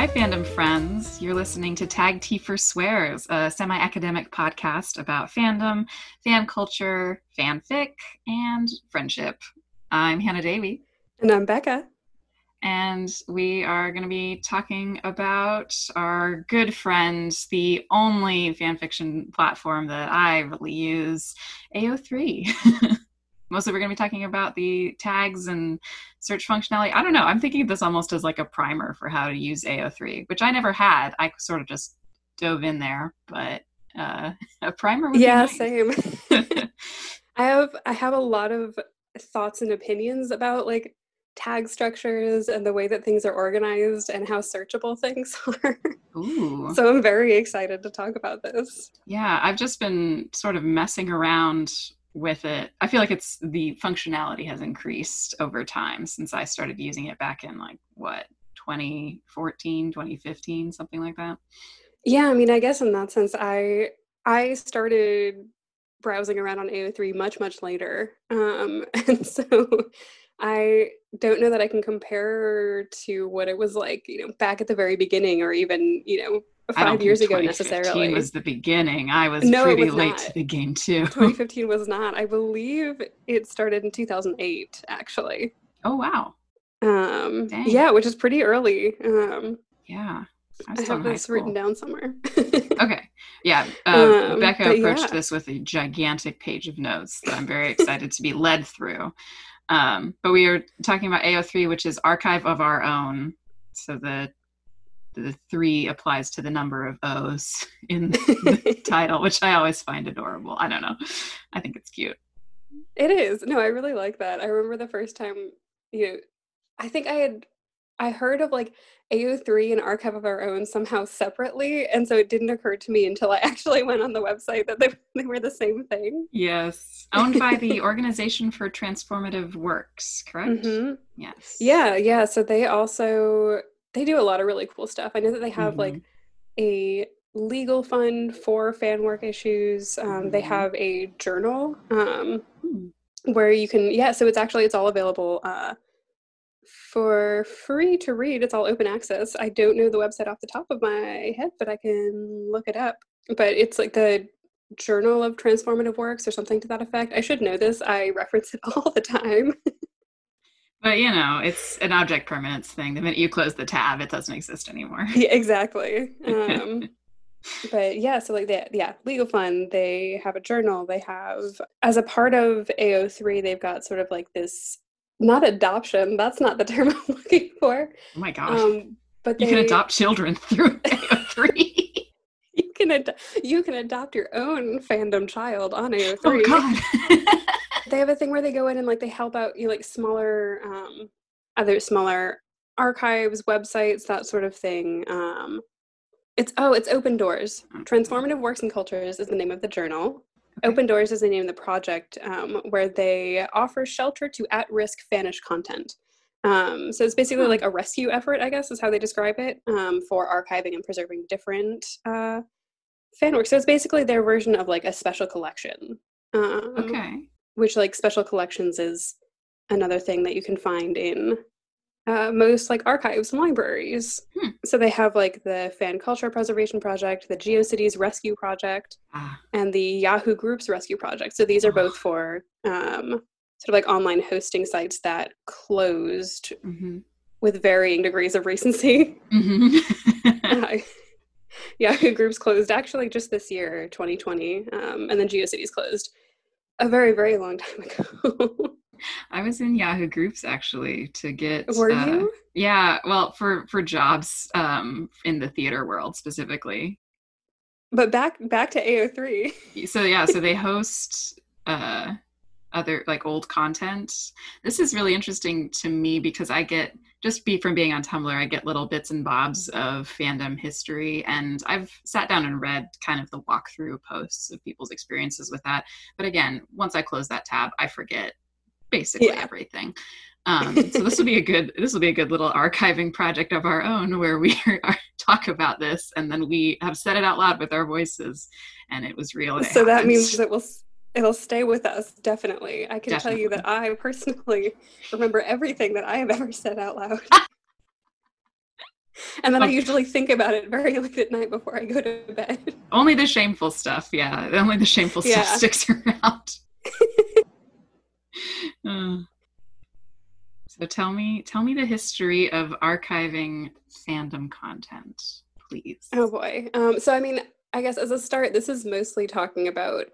Hi, fandom friends. You're listening to Tag T for Swears, a semi academic podcast about fandom, fan culture, fanfic, and friendship. I'm Hannah Davey. And I'm Becca. And we are going to be talking about our good friends, the only fanfiction platform that I really use, AO3. mostly we're going to be talking about the tags and search functionality. I don't know. I'm thinking of this almost as like a primer for how to use AO3, which I never had. I sort of just dove in there, but uh, a primer would yeah, nice. same. I have I have a lot of thoughts and opinions about like tag structures and the way that things are organized and how searchable things are. Ooh. So I'm very excited to talk about this. Yeah, I've just been sort of messing around with it. I feel like it's the functionality has increased over time since I started using it back in like what 2014, 2015, something like that. Yeah, I mean, I guess in that sense I I started browsing around on AO3 much much later. Um and so I don't know that I can compare to what it was like, you know, back at the very beginning or even, you know, five years ago necessarily. was the beginning. I was no, pretty was late not. to the game too. 2015 was not. I believe it started in 2008 actually. Oh wow. Um Dang. yeah, which is pretty early. Um yeah. I, I have this written down somewhere. okay. Yeah. Uh, um, Becca approached yeah. this with a gigantic page of notes that I'm very excited to be led through. Um, but we are talking about AO3, which is archive of our own. So the the three applies to the number of O's in the title, which I always find adorable. I don't know. I think it's cute. It is. No, I really like that. I remember the first time, you know, I think I had I heard of like AO3 and Archive of Our Own somehow separately. And so it didn't occur to me until I actually went on the website that they, they were the same thing. Yes. Owned by the Organization for Transformative Works, correct? Mm-hmm. Yes. Yeah, yeah. So they also they do a lot of really cool stuff. I know that they have mm-hmm. like a legal fund for fan work issues. Um, mm-hmm. They have a journal um, mm-hmm. where you can, yeah, so it's actually, it's all available uh, for free to read. It's all open access. I don't know the website off the top of my head, but I can look it up. But it's like the Journal of Transformative Works or something to that effect. I should know this. I reference it all the time. But you know, it's an object permanence thing. The minute you close the tab, it doesn't exist anymore. Yeah, exactly. Um, but yeah, so like that, yeah, Legal Fund, they have a journal. They have, as a part of AO3, they've got sort of like this, not adoption. That's not the term I'm looking for. Oh my gosh. Um, but they, you can adopt children through AO3. you can ad- you can adopt your own fandom child on AO3. Oh God they have a thing where they go in and like they help out you know, like smaller um other smaller archives websites that sort of thing um it's oh it's open doors. Transformative works and cultures is the name of the journal. Okay. open doors is the name of the project um, where they offer shelter to at-risk fanish content. Um, so it's basically like a rescue effort i guess is how they describe it um, for archiving and preserving different uh, fan works. so it's basically their version of like a special collection. Um, okay which like special collections is another thing that you can find in uh, most like archives and libraries. Hmm. So they have like the Fan Culture Preservation Project, the GeoCities Rescue Project, ah. and the Yahoo Groups Rescue Project. So these are both for um, sort of like online hosting sites that closed mm-hmm. with varying degrees of recency. Mm-hmm. uh, Yahoo Groups closed actually just this year, 2020, um, and then GeoCities closed a very very long time ago. I was in Yahoo groups actually to get. Were uh, you? Yeah, well, for for jobs um, in the theater world specifically. But back back to AO3. So yeah, so they host uh, other like old content. This is really interesting to me because I get just be from being on Tumblr, I get little bits and bobs of fandom history, and I've sat down and read kind of the walkthrough posts of people's experiences with that. But again, once I close that tab, I forget basically yeah. everything. Um, so this will be a good this will be a good little archiving project of our own where we are, talk about this and then we have said it out loud with our voices, and it was real. so that means that we'll It'll stay with us, definitely. I can definitely. tell you that I personally remember everything that I have ever said out loud. and then I usually think about it very late at night before I go to bed. Only the shameful stuff, yeah. Only the shameful yeah. stuff sticks around. uh, so tell me, tell me the history of archiving fandom content, please. Oh boy. Um, so I mean, I guess as a start, this is mostly talking about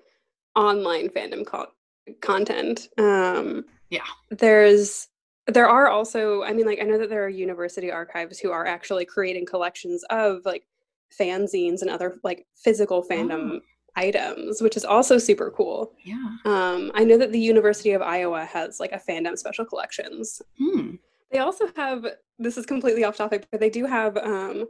online fandom co- content. Um, yeah. There's there are also i mean like i know that there are university archives who are actually creating collections of like fanzines and other like physical fandom oh. items which is also super cool yeah um i know that the university of iowa has like a fandom special collections hmm. they also have this is completely off topic but they do have um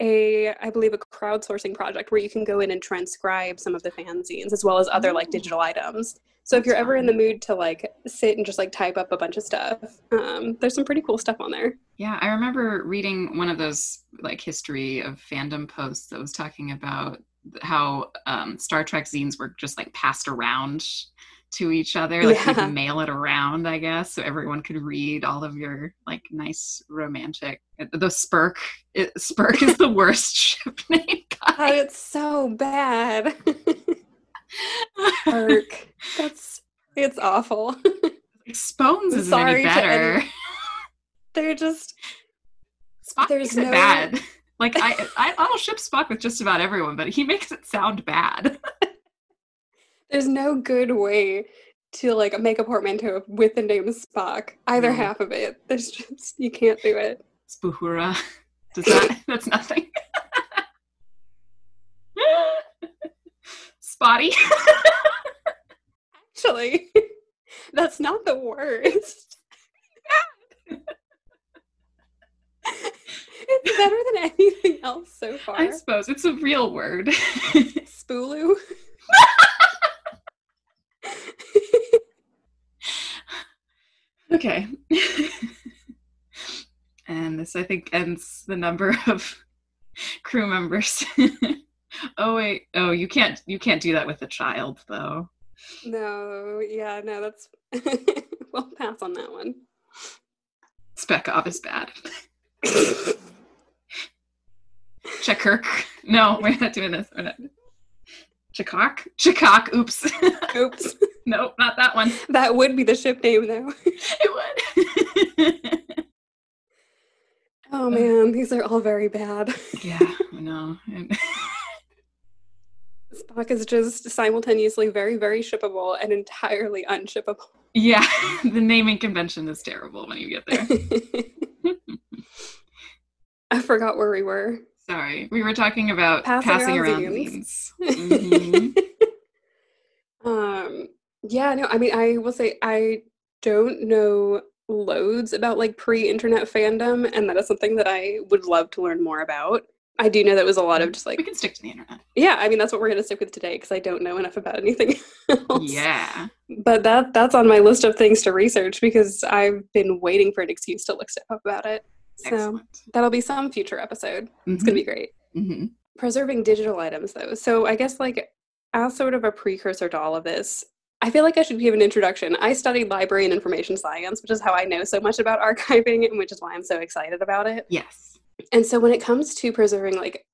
a i believe a crowdsourcing project where you can go in and transcribe some of the fanzines as well as other oh. like digital items so if you're ever in the mood to like sit and just like type up a bunch of stuff, um, there's some pretty cool stuff on there. Yeah, I remember reading one of those like history of fandom posts that was talking about how um, Star Trek zines were just like passed around to each other, like yeah. you could mail it around, I guess, so everyone could read all of your like nice romantic. The Spirk, it, Spirk is the worst ship name. God, it's so bad. Arc. That's it's awful. Spones is any better. They're just Spock there's no... bad. Like I, I I'll ship Spock with just about everyone, but he makes it sound bad. There's no good way to like make a portmanteau with the name Spock. Either half of it. There's just you can't do it. Spuhura. Does that that's nothing. spotty. Actually, that's not the worst. it's better than anything else so far. I suppose it's a real word. Spoolu. okay. and this, I think, ends the number of crew members oh wait oh you can't you can't do that with a child though no yeah no that's we'll pass on that one Spekov is bad Chekirk. No, we're not doing this. We're not. Chakok? Chakok. Oops. Oops. nope, not that one. That would be the ship name, though. it would. oh man, these are all very bad. yeah, I know. Spock is just simultaneously very, very shippable and entirely unshippable. Yeah, the naming convention is terrible when you get there. I forgot where we were. Sorry, we were talking about passing, passing around, around Mm-hmm. um, yeah, no, I mean, I will say I don't know loads about like pre-internet fandom, and that is something that I would love to learn more about. I do know that was a lot of just like we can stick to the internet. Yeah, I mean that's what we're gonna stick with today because I don't know enough about anything else. Yeah, but that that's on my list of things to research because I've been waiting for an excuse to look stuff up about it. So Excellent. that'll be some future episode. Mm-hmm. It's gonna be great. Mm-hmm. Preserving digital items though, so I guess like as sort of a precursor to all of this, I feel like I should give an introduction. I studied library and information science, which is how I know so much about archiving and which is why I'm so excited about it. Yes. And so when it comes to preserving like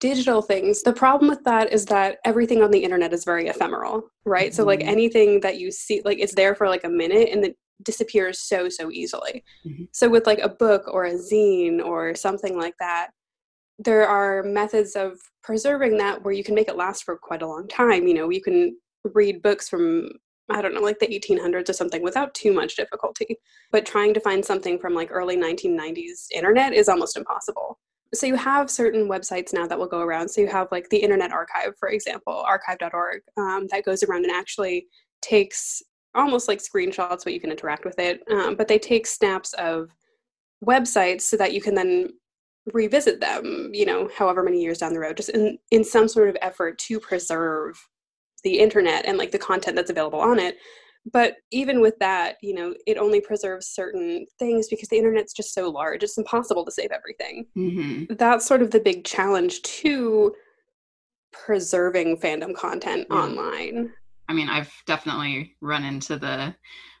digital things, the problem with that is that everything on the internet is very ephemeral, right? Mm-hmm. So like mm-hmm. anything that you see like it's there for like a minute and then disappears so so easily. Mm-hmm. So with like a book or a zine or something like that, there are methods of preserving that where you can make it last for quite a long time. You know, you can read books from I don't know, like the 1800s or something without too much difficulty. But trying to find something from like early 1990s internet is almost impossible. So you have certain websites now that will go around. So you have like the Internet Archive, for example, archive.org, um, that goes around and actually takes almost like screenshots, but you can interact with it. Um, but they take snaps of websites so that you can then revisit them, you know, however many years down the road, just in, in some sort of effort to preserve the internet and like the content that's available on it but even with that you know it only preserves certain things because the internet's just so large it's impossible to save everything mm-hmm. that's sort of the big challenge to preserving fandom content mm. online I mean, I've definitely run into the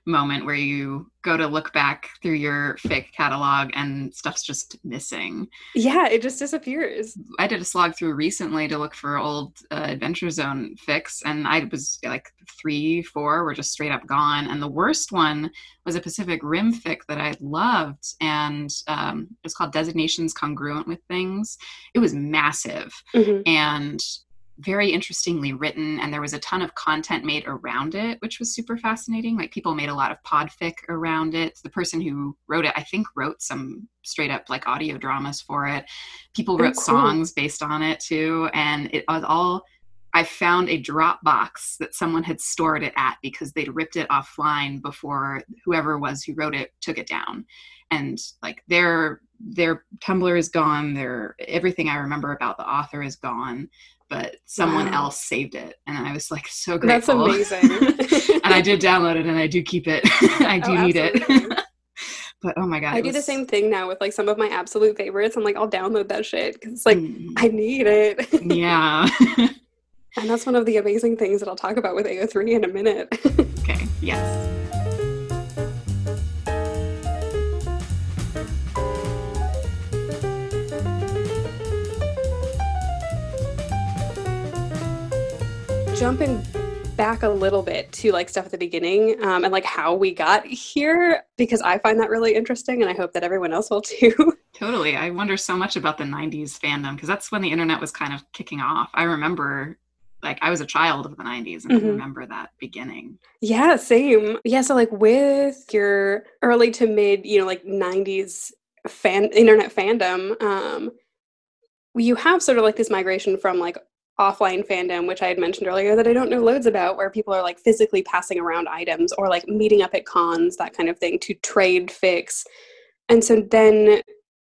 moment where you go to look back through your fic catalog and stuff's just missing. Yeah, it just disappears. I did a slog through recently to look for old uh, Adventure Zone fics, and I was like three, four were just straight up gone. And the worst one was a Pacific Rim fic that I loved, and um, it's called Designations Congruent with Things. It was massive, mm-hmm. and very interestingly written and there was a ton of content made around it which was super fascinating. Like people made a lot of podfic around it. The person who wrote it i think wrote some straight up like audio dramas for it. People oh, wrote oh, cool. songs based on it too and it was all i found a dropbox that someone had stored it at because they'd ripped it offline before whoever was who wrote it took it down. And like their their tumblr is gone. Their everything i remember about the author is gone but someone wow. else saved it and i was like so grateful. that's amazing. And i did download it and i do keep it. I do oh, need it. but oh my god i do was... the same thing now with like some of my absolute favorites i'm like i'll download that shit because it's like mm. i need it. Yeah. And that's one of the amazing things that i'll talk about with ao3 in a minute. Okay yes jumping back a little bit to like stuff at the beginning um, and like how we got here because I find that really interesting and I hope that everyone else will too. Totally. I wonder so much about the 90s fandom because that's when the internet was kind of kicking off. I remember like I was a child of the 90s and mm-hmm. I remember that beginning. Yeah, same. Yeah, so like with your early to mid, you know, like 90s fan internet fandom, um you have sort of like this migration from like offline fandom, which I had mentioned earlier that I don't know loads about, where people are like physically passing around items or like meeting up at cons, that kind of thing, to trade fics. And so then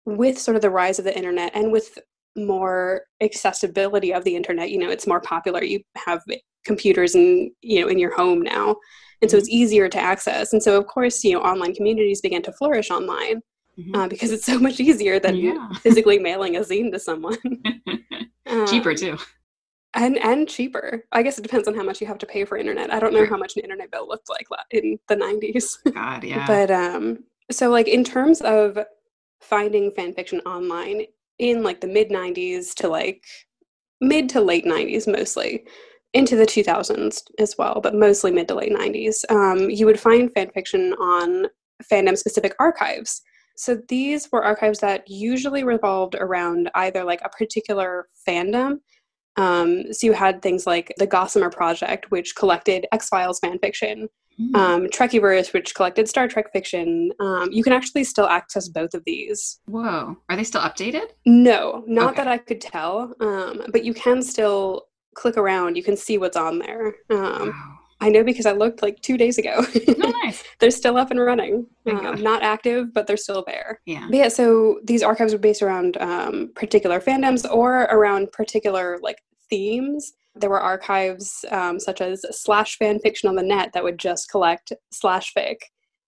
with sort of the rise of the internet and with more accessibility of the internet, you know, it's more popular. You have computers and you know in your home now. And so it's mm-hmm. easier to access. And so of course, you know, online communities began to flourish online. Mm-hmm. Uh, because it's so much easier than yeah. physically mailing a zine to someone. Cheaper um, too and and cheaper. I guess it depends on how much you have to pay for internet. I don't know how much an internet bill looked like in the 90s. God, yeah. but um so like in terms of finding fan fiction online in like the mid 90s to like mid to late 90s mostly into the 2000s as well but mostly mid to late 90s um, you would find fan fiction on fandom specific archives so these were archives that usually revolved around either like a particular fandom um, so you had things like the Gossamer Project, which collected X Files fan fiction, mm. um, Trekiverse, which collected Star Trek fiction. Um, you can actually still access both of these. Whoa, are they still updated? No, not okay. that I could tell, um, but you can still click around. You can see what's on there. Um, wow. I know because I looked like two days ago. oh, nice. they're still up and running. Um, not active, but they're still there. Yeah. But yeah. So these archives are based around um, particular fandoms or around particular like themes. There were archives um, such as slash fan fiction on the net that would just collect slash fic,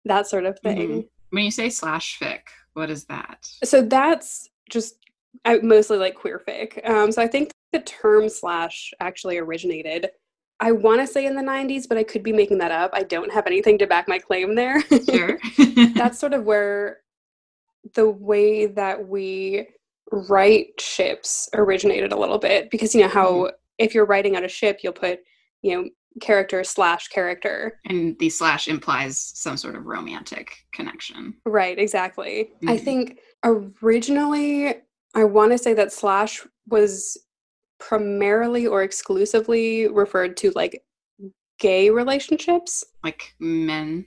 that sort of thing. Mm-hmm. When you say slash fic, what is that? So that's just I, mostly like queer fic. Um, so I think the term slash actually originated I want to say in the 90s, but I could be making that up. I don't have anything to back my claim there. Sure. That's sort of where the way that we write ships originated a little bit because you know how mm-hmm. if you're writing on a ship you'll put you know character slash character. And the slash implies some sort of romantic connection. Right exactly. Mm-hmm. i think originally i want to say that slash was primarily or exclusively referred to like gay relationships. Like men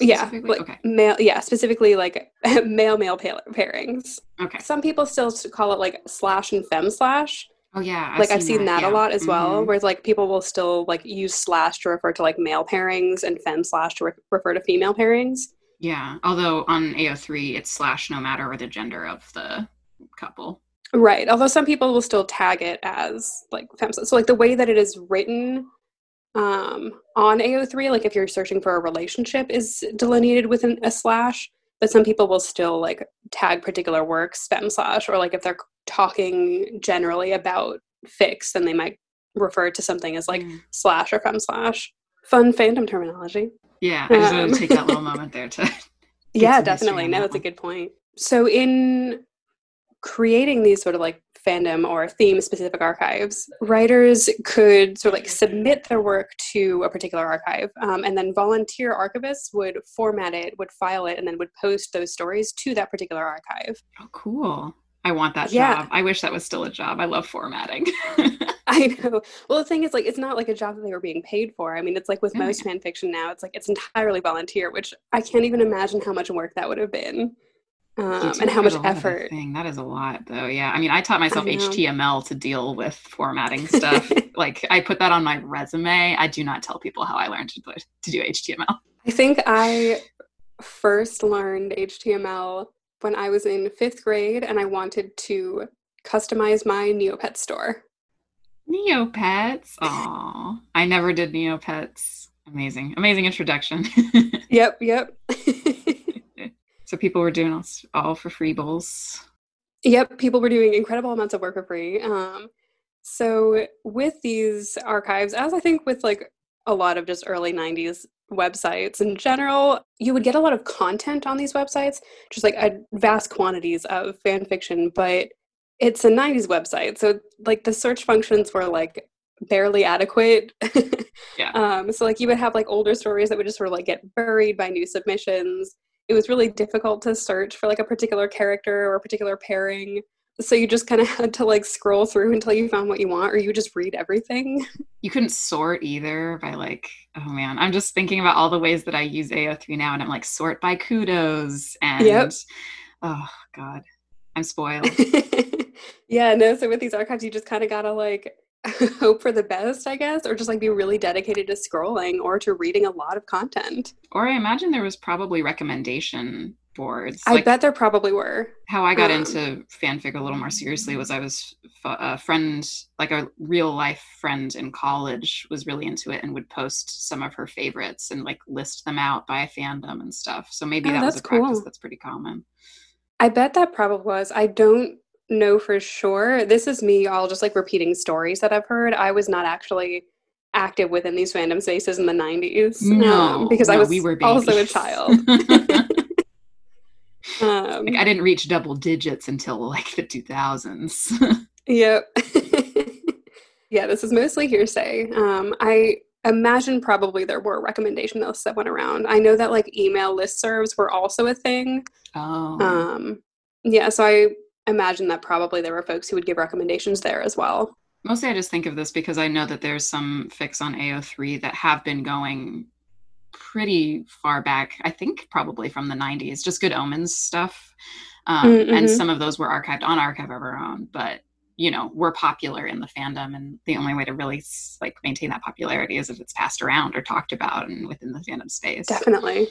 yeah like okay. male yeah specifically like male male pairings okay some people still call it like slash and fem slash oh yeah I've like seen i've seen that, that yeah. a lot as mm-hmm. well whereas like people will still like use slash to refer to like male pairings and fem slash to re- refer to female pairings yeah although on ao3 it's slash no matter the gender of the couple right although some people will still tag it as like fem so like the way that it is written um, on AO3, like if you're searching for a relationship, is delineated with an, a slash. But some people will still like tag particular works fem slash, or like if they're talking generally about fix, then they might refer to something as like mm. slash or fem slash. Fun fandom terminology. Yeah, I just um, want to take that little moment there to. yeah, definitely. No, that's a good point. So in creating these sort of like fandom or theme specific archives, writers could sort of like submit their work to a particular archive, um, and then volunteer archivists would format it, would file it, and then would post those stories to that particular archive. Oh, cool. I want that yeah. job. I wish that was still a job. I love formatting. I know. Well, the thing is, like, it's not like a job that they were being paid for. I mean, it's like with most fan fiction now, it's like it's entirely volunteer, which I can't even imagine how much work that would have been um, and how much effort. Thing. That is a lot, though. Yeah, I mean, I taught myself I HTML to deal with formatting stuff. like, I put that on my resume. I do not tell people how I learned to put to do HTML. I think I first learned HTML when I was in fifth grade, and I wanted to customize my Neopet store. Neopets. oh I never did Neopets. Amazing, amazing introduction. yep, yep. So people were doing all, all for free bowls. Yep, people were doing incredible amounts of work for free. Um, so with these archives, as I think with like a lot of just early 90s websites in general, you would get a lot of content on these websites, just like a vast quantities of fan fiction, but it's a 90s website. So like the search functions were like barely adequate. yeah. Um, so like you would have like older stories that would just sort of like get buried by new submissions it was really difficult to search for like a particular character or a particular pairing. So you just kind of had to like scroll through until you found what you want or you just read everything. You couldn't sort either by like oh man. I'm just thinking about all the ways that i use ao3 now and i'm like sort by kudos and yep. oh god. I'm spoiled. Yeah no so with these archives you just kind of gotta like hope for the best, I guess, or just like be really dedicated to scrolling or to reading a lot of content. Or I imagine there was probably recommendation boards. I like bet there probably were. How I got um, into fanfic a little more seriously was I was a friend, like a real life friend in college, was really into it and would post some of her favorites and like list them out by fandom and stuff. So maybe oh, that was a cool. practice that's pretty common. I bet that probably was. I don't know for sure. This is me all just like repeating stories that I've heard. I was not actually active within these fandom spaces in the 90s. No, um, because no, I was we were also a child. um, like I didn't reach double digits until like the 2000s. yep. yeah, this is mostly hearsay. Um, I imagine probably there were recommendation lists that went around. I know that like email listservs were also a thing. Oh. Um, yeah, so I imagine that probably there were folks who would give recommendations there as well. Mostly I just think of this because I know that there's some fix on AO3 that have been going pretty far back. I think probably from the 90s, just good omens stuff. Um, mm-hmm. And some of those were archived on Archive of Our Own, but you know, were popular in the fandom. And the only way to really like maintain that popularity is if it's passed around or talked about and within the fandom space. Definitely.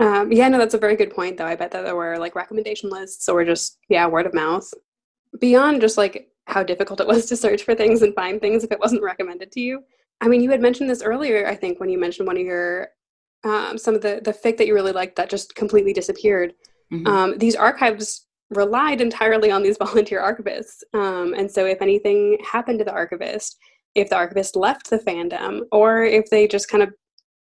Um, yeah, no, that's a very good point, though. I bet that there were like recommendation lists or just, yeah, word of mouth. Beyond just like how difficult it was to search for things and find things if it wasn't recommended to you. I mean, you had mentioned this earlier, I think, when you mentioned one of your, um, some of the, the fic that you really liked that just completely disappeared. Mm-hmm. Um, these archives relied entirely on these volunteer archivists. Um, and so if anything happened to the archivist, if the archivist left the fandom, or if they just kind of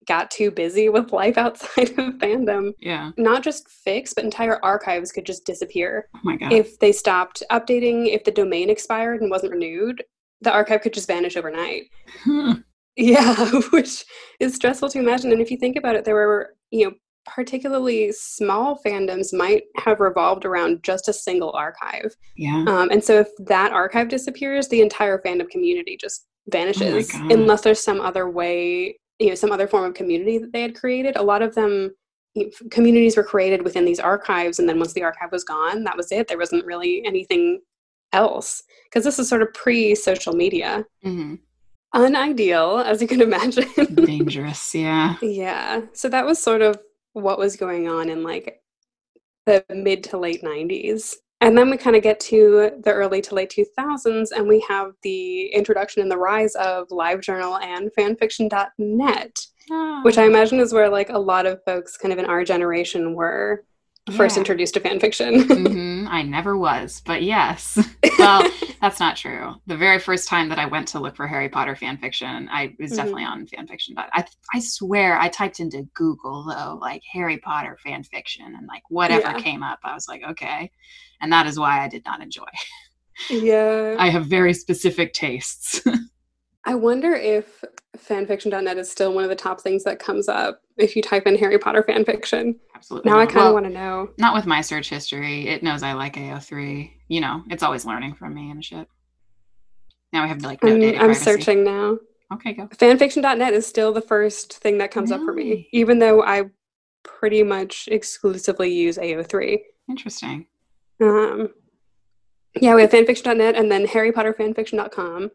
got too busy with life outside of fandom. Yeah. Not just fics, but entire archives could just disappear. Oh my God. If they stopped updating, if the domain expired and wasn't renewed, the archive could just vanish overnight. Yeah, which is stressful to imagine. And if you think about it, there were, you know, particularly small fandoms might have revolved around just a single archive. Yeah. Um, and so if that archive disappears, the entire fandom community just oh vanishes oh unless there's some other way you know some other form of community that they had created. A lot of them you know, communities were created within these archives and then once the archive was gone that was it. There wasn't really anything else because this is sort of pre-social media. Mm-hmm. unideal as you can imagine. Dangerous yeah. Yeah so that was sort of what was going on in like the mid to late 90s and then we kind of get to the early to late 2000s, and we have the introduction and the rise of LiveJournal and fanfiction.net, oh. Ah. which I imagine is where like a lot of folks kind of in our generation were first Yeah. introduced to fan fiction. hmm I never was, but yes. Well, that's not true. The very first time that I went to look for Harry Potter fan fiction, I was Mhm. definitely on fanfiction. But I, I swear, I typed into Google though, like Harry Potter fan fiction, and like whatever Yeah. came up, I was like, okay. And that is why I did not enjoy. yeah. I have very specific tastes. I wonder if fanfiction.net is still one of the top things that comes up if you type in Harry Potter fanfiction. Absolutely. Now I kind of Well, want to know. Not with my search history. It knows I like AO3. You know, it's always learning from me and shit. Now we have like no I'm, data I'm privacy. searching now. Okay, go. Fanfiction.net is still the first thing that comes up for me, even though I pretty much exclusively use AO3. Interesting. Um, yeah, we have fanfiction.net and then Harry Potter harrypotterfanfiction.com,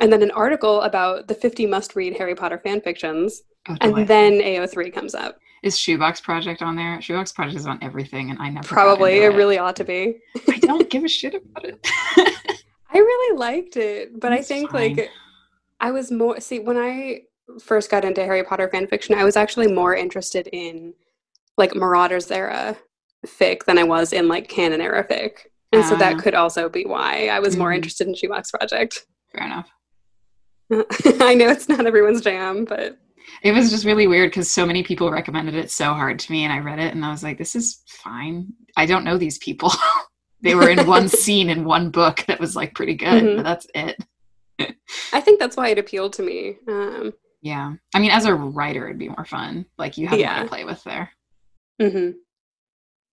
and then an article about the 50 must read Harry Potter fanfictions, Oh, and then AO3 comes up. is Shoebox Project on there? Shoebox Project is on everything, and I never Probably, into it really ought to be. I don't give a shit about it. I really liked it, but I think fine. like I was more see when I first got into Harry Potter fan fiction, I was actually more interested in like Marauders era fic than I was in like canon era fic. And so Ah. that could also be why I was more Mhm. interested in Shoebox Project. Fair enough. I know it's not everyone's jam, but It was just really weird because so many people recommended it so hard to me, and I read it, and I was like, "This is fine. I don't know these people. they were in one scene in one book that was like pretty good, Mhm. but that's it." I think that's why it appealed to me. Um, Yeah, I mean, as a writer, it'd be more fun. Like you have more Yeah. to play with there. hmm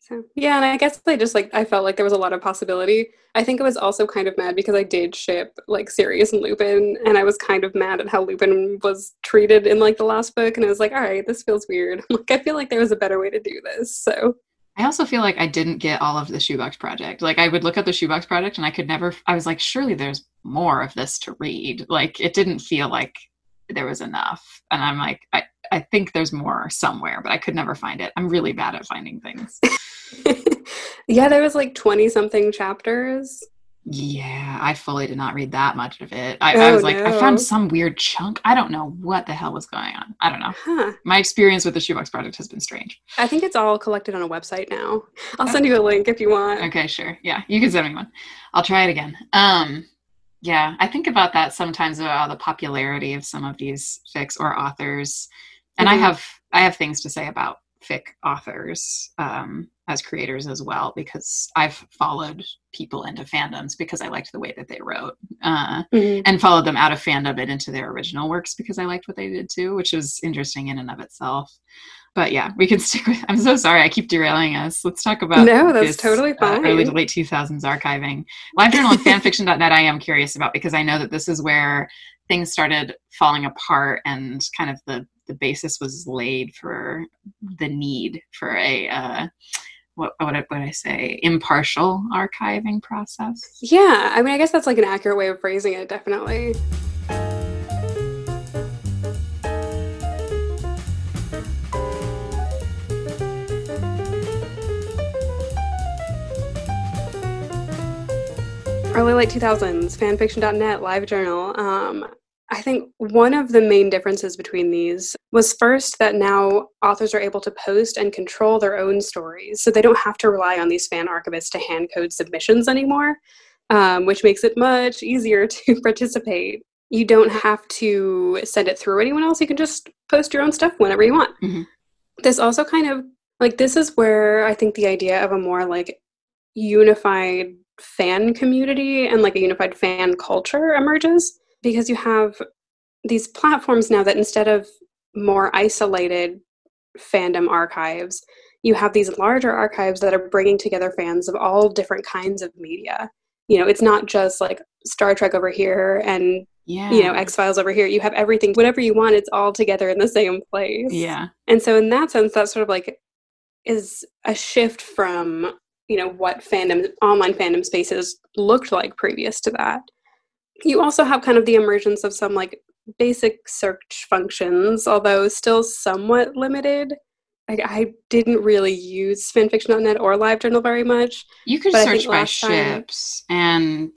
So yeah, and I guess I just like I felt like there was a lot of possibility. I think I was also kind of mad because I did ship like Sirius and Lupin, and I was kind of mad at how Lupin was treated in like the last book, and I was like, all right, this feels weird. Like I feel like there was a better way to do this. So I also feel like I didn't get all of the Shoebox Project. Like I would look at the Shoebox Project and I could never I was like surely there's more of this to read. Like it didn't feel like there was enough. And I'm like I I think there's more somewhere, but I could never find it. I'm really bad at finding things. yeah, there was like twenty something chapters. yeah, I fully did not read that much of it. I, I Oh, was like I found some weird chunk. I don't know what the hell was going on. I don't know. Huh. My experience with the Shoebox Project has been strange. I think it's all collected on a website now. I'll send you a link if you want. Okay, sure. Yeah, you can send me one. I'll try it again. Um, yeah, I think about that sometimes about the popularity of some of these fics or authors, and I Mhm. have I have things to say about fic authors um, as creators as well because I've followed people into fandoms because I liked the way that they wrote, uh, Mhm. and followed them out of fandom and into their original works because I liked what they did too, which is interesting in and of itself. But yeah, we can stick with. I'm so sorry, I keep derailing us. Let's talk about No, that's this, totally uh, early to late 2000s archiving. LiveJournal and fanfiction.net. I am curious about because I know that this is where things started falling apart and kind of the the basis was laid for the need for a uh, what what would I say impartial archiving process. Yeah, I mean, I guess that's like an accurate way of phrasing it, definitely. Early late 2000s, fanfiction.net, live journal. Um, I think one of the main differences between these was first that now authors are able to post and control their own stories. So they don't have to rely on these fan archivists to hand code submissions anymore um, which makes it much easier to participate. You don't have to send it through anyone else. You can just post your own stuff whenever you want. Mhm. This also kind of like this is where I think the idea of a more like unified fan community and like a unified fan culture emerges because you have these platforms now that instead of more isolated fandom archives, you have these larger archives that are bringing together fans of all different kinds of media. You know, it's not just like Star Trek over here and, Yeah. you know, X Files over here. You have everything, whatever you want, it's all together in the same place. Yeah. And so, in that sense, that sort of like is a shift from, you know, what fandom, online fandom spaces looked like previous to that. You also have kind of the emergence of some like basic search functions, although still somewhat limited. Like, I didn't really use fanfiction.net or LiveJournal very much You could search by ships and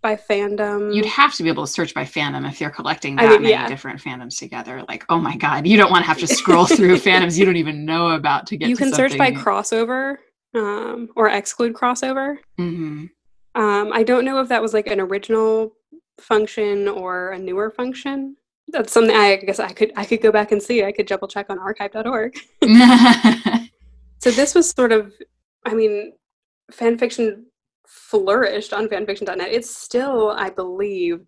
by fandom. you'd have to be able to search by fandom if you're collecting I that mean, many yeah. different fandoms together. Like, oh my god, you don't want to have to scroll through fandoms you don't even know about to get you to can search by crossover. Um, or exclude crossover. hmm Um, I don't know if that was like an original function or a newer function. That's something I guess I could I could go back and see. I could double check on archive.org. So this was sort of, I mean, fanfiction flourished on fanfiction.net. It's still, I believe,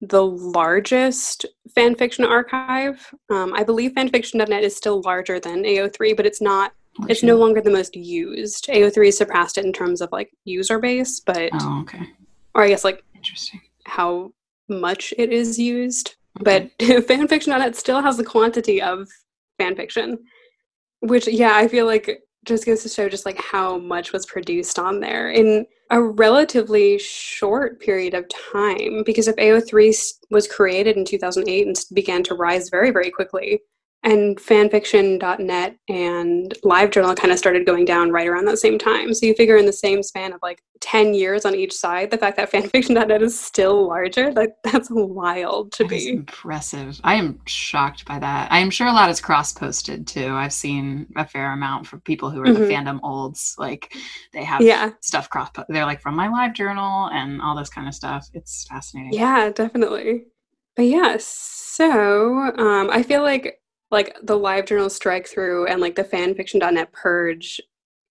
the largest fanfiction archive. Um, I believe fanfiction.net is still larger than AO3, but it's not. It's no longer the most used. AO3 surpassed it in terms of like user base, but Oh, okay. or I guess like Interesting. how much it is used. Okay. But fanfiction.net still has the quantity of fanfiction, which, yeah, I feel like just goes to show just like how much was produced on there in a relatively short period of time. Because if AO3 s- was created in 2008 and began to rise very, very quickly, and fanfiction.net and livejournal kind of started going down right around that same time. So you figure in the same span of like 10 years on each side, the fact that fanfiction.net is still larger, like that's wild to That be. impressive. I am shocked by that. I am sure a lot is cross posted too. I've seen a fair amount for people who are the Mhm. fandom olds. Like they have Yeah. stuff cross. They're like from my live journal and all this kind of stuff. It's fascinating. Yeah, definitely. But yeah, so um, I feel like like the live journal strike through and like the fanfiction.net purge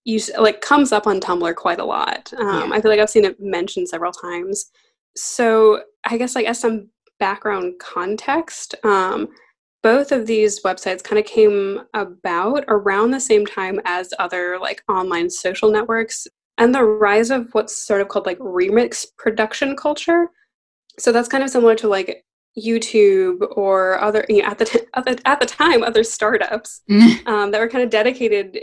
you like comes up on Tumblr quite a lot. Um, Yeah. I feel like I've seen it mentioned several times. So I guess like as some background context, um, both of these websites kind of came about around the same time as other like online social networks and the rise of what's sort of called like remix production culture. So that's kind of similar to like YouTube or other you know, at the t- at the at the time other startups um, that were kind of dedicated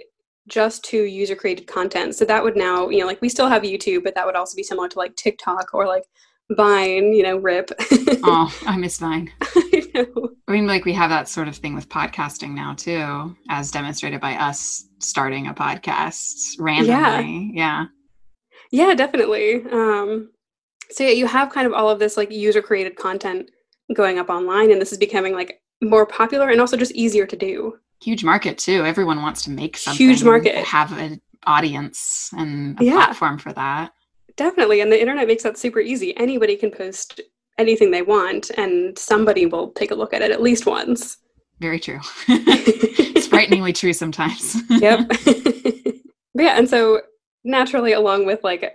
just to user created content. So that would now you know like we still have YouTube, but that would also be similar to like TikTok or like Vine. You know, Rip. oh, I miss Vine. I know. I mean, like we have that sort of thing with podcasting now too, as demonstrated by us starting a podcast randomly. Yeah. Yeah, definitely. Um, so yeah, you have kind of all of this like user created content going up online, and this is becoming like more popular and also just easier to do. Huge market too. Everyone wants to make something. Huge market. Have an audience and a Yeah. platform for that. Definitely, and the internet makes that super easy. Anybody can post anything they want, and somebody will take a look at it at least once. Very true. it's frighteningly true sometimes. yep. yeah, and so naturally, along with like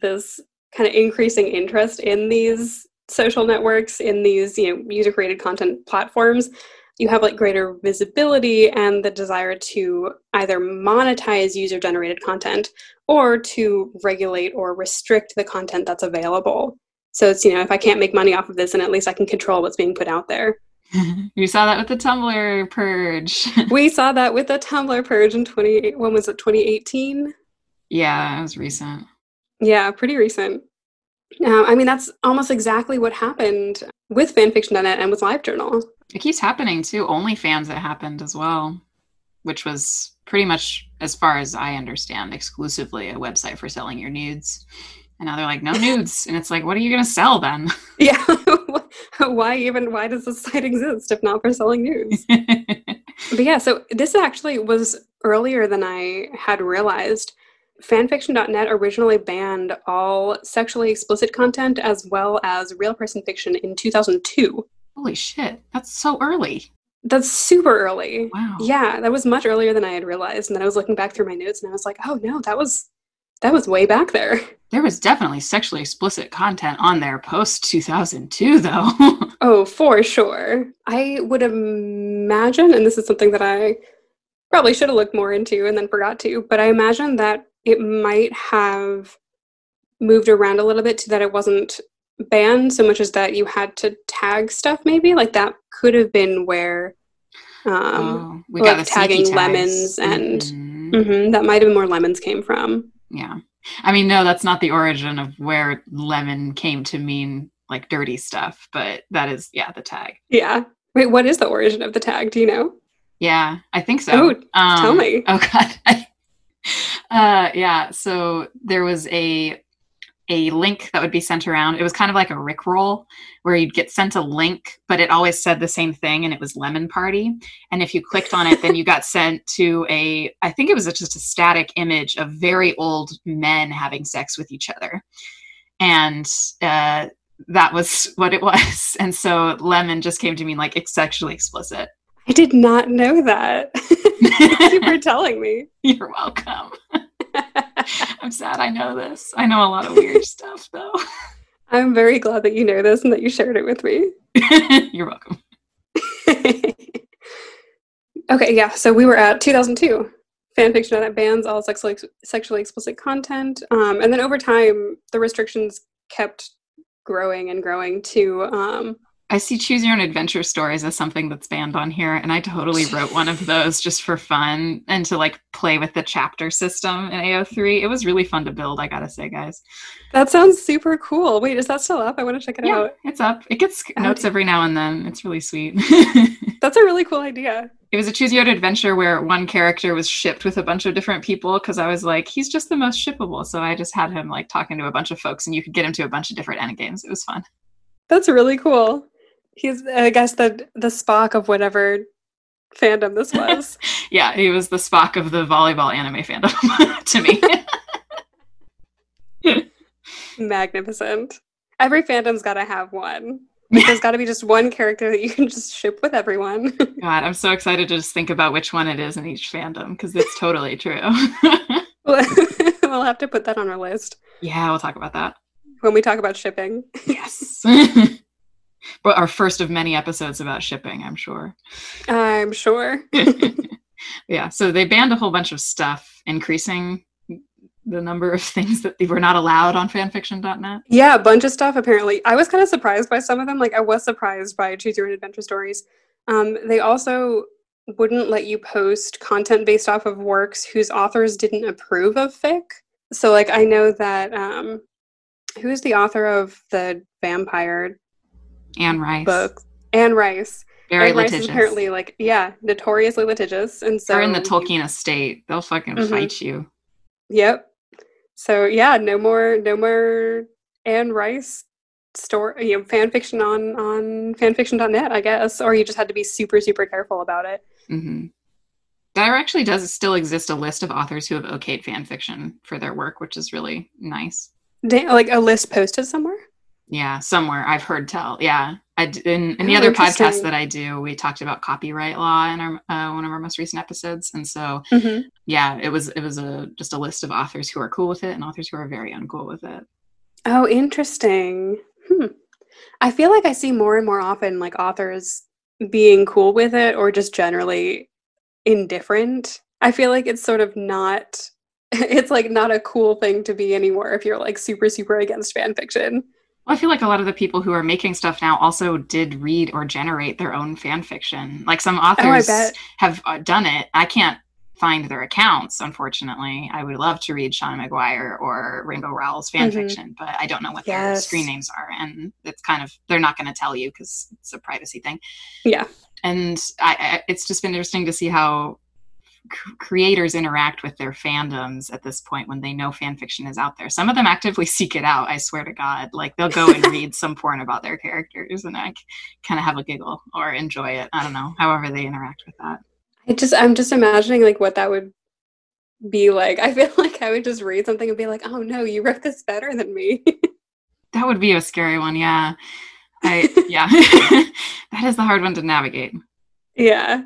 this kind of increasing interest in these social networks, in these you know user created content platforms, you have like greater visibility and the desire to either monetize user generated content or to regulate or restrict the content that's available. So it's you know if I can't make money off of this, and at least I can control what's being put out there. you saw that with the Tumblr purge. we saw that with the Tumblr purge in 20 when was it 2018? yeah, it was recent. Yeah, pretty recent. Um, I mean, that's almost exactly what happened with fanfiction.net and with LiveJournal. It keeps happening too. OnlyFans it happened as well, which was pretty much, as far as I understand, exclusively a website for selling your nudes. And now they're like, no nudes. And it's like, what are you going to sell then? Yeah, why even? Why does this site exist if not for selling news? But yeah, so this actually was earlier than I had realized. Fanfiction.net originally banned all sexually explicit content as well as real person fiction in 2002. Holy shit. That's so early. That's super early. Wow. Yeah, that was much earlier than I had realized. And then I was looking back through my notes and I was like, oh no, that was that was way back there. There was definitely sexually explicit content on there post 2002, though. Oh, for sure. I would imagine, and this is something that I probably should have looked more into and then forgot to, but I imagine that it might have moved around a little bit to that it wasn't banned so much as that you had to tag stuff, maybe. Like that could have been where um, oh, we like the tagging lemons and- Mhm. mhm, that might have been where lemons came from. Yeah. I mean, no, that's not the origin of where lemon came to mean like dirty stuff, but that is, yeah, the tag. Yeah. Wait, what is the origin of the tag? Do you know? Yeah, I think so. Oh, um, tell me. Oh God. Uh, yeah. So there was a a link that would be sent around. It was kind of like a Rickroll where you'd get sent a link, but it always said the same thing and it was Lemon Party. And if you clicked on it, then you got sent to a, I think it was just a static image of very old men having sex with each other. And uh, that was what it was. And so Lemon just came to me like it's sexually explicit. I did not know that. Thank you for telling me. You're welcome. I'm sad I know this. I know a lot of weird stuff though. I'm very glad that you know this and that you shared it with me. You're welcome. okay, yeah. So we were at 2002. Fanfiction that bans all sexually sexually explicit content, um, and then over time, the restrictions kept growing and growing to um, I see choose your own adventure stories as something that's banned on here, and I totally wrote one of those just for fun and to like play with the chapter system in AO3. It was really fun to build, I gotta say, guys. That sounds super cool. Wait, is that still up? I want to check it yeah, out. It's up. It gets notes every now and then. It's really sweet. that's a really cool idea. It was a choose your own adventure where one character was shipped with a bunch of different people because I was like, he's just the most shippable. So I just had him like talking to a bunch of folks, and you could get him to a bunch of different endgames. It was fun. That's really cool. He's, I guess, the the Spock of whatever fandom this was. yeah, he was the Spock of the volleyball anime fandom to me. Magnificent. Every fandom's got to have one. There's got to be just one character that you can just ship with everyone. God, I'm so excited to just think about which one it is in each fandom because it's totally true. we'll have to put that on our list. Yeah, we'll talk about that when we talk about shipping. Yes. But our first of many episodes about shipping, I'm sure. I'm sure. yeah, so they banned a whole bunch of stuff, increasing the number of things that were not allowed on fanfiction.net. Yeah, a bunch of stuff apparently. I was kind of surprised by some of them. Like I was surprised by Choose Your Own Adventure stories. Um, they also wouldn't let you post content based off of works whose authors didn't approve of fic. So like I know that um, who is the author of the vampire Anne Rice book? Anne Rice. Very Anne litigious. Rice is apparently like yeah, notoriously litigious, and so they're in the Tolkien estate. They'll fucking mm-hmm. fight you. Yep. So yeah, no more, no more Anne Rice story, you know, fan fiction on on fanfiction.net, I guess, or you just had to be super, super careful about it. Mm-hmm. There actually does still exist a list of authors who have okayed fan fiction for their work, which is really nice. like a list posted somewhere? Yeah, somewhere I've heard tell. Yeah, I in, in the oh, other podcast that I do, we talked about copyright law in our uh, one of our most recent episodes, and so mm-hmm. yeah, it was it was a just a list of authors who are cool with it and authors who are very uncool with it. Oh, interesting. Hmm. I feel like I see more and more often like authors being cool with it or just generally indifferent. I feel like it's sort of not it's like not a cool thing to be anymore if you're like super super against fan fiction. Well, I feel like a lot of the people who are making stuff now also did read or generate their own fan fiction. Like some authors oh, have uh, done it. I can't find their accounts, unfortunately. I would love to read Seanan McGuire or Rainbow Rowell's fan mm-hmm. fiction, but I don't know what yes. their screen names are. And it's kind of, they're not going to tell you because it's a privacy thing. Yeah. And I, I, it's just been interesting to see how creators interact with their fandoms at this point when they know fan fiction is out there. Some of them actively seek it out. I swear to God, like they'll go and read some porn about their characters, and I kind of have a giggle or enjoy it. I don't know, however they interact with that. I just, I'm just imagining like what that would be like. I feel like I would just read something and be like, "Oh no, you wrote this better than me." that would be a scary one. Yeah, I yeah, that is the hard one to navigate. Yeah.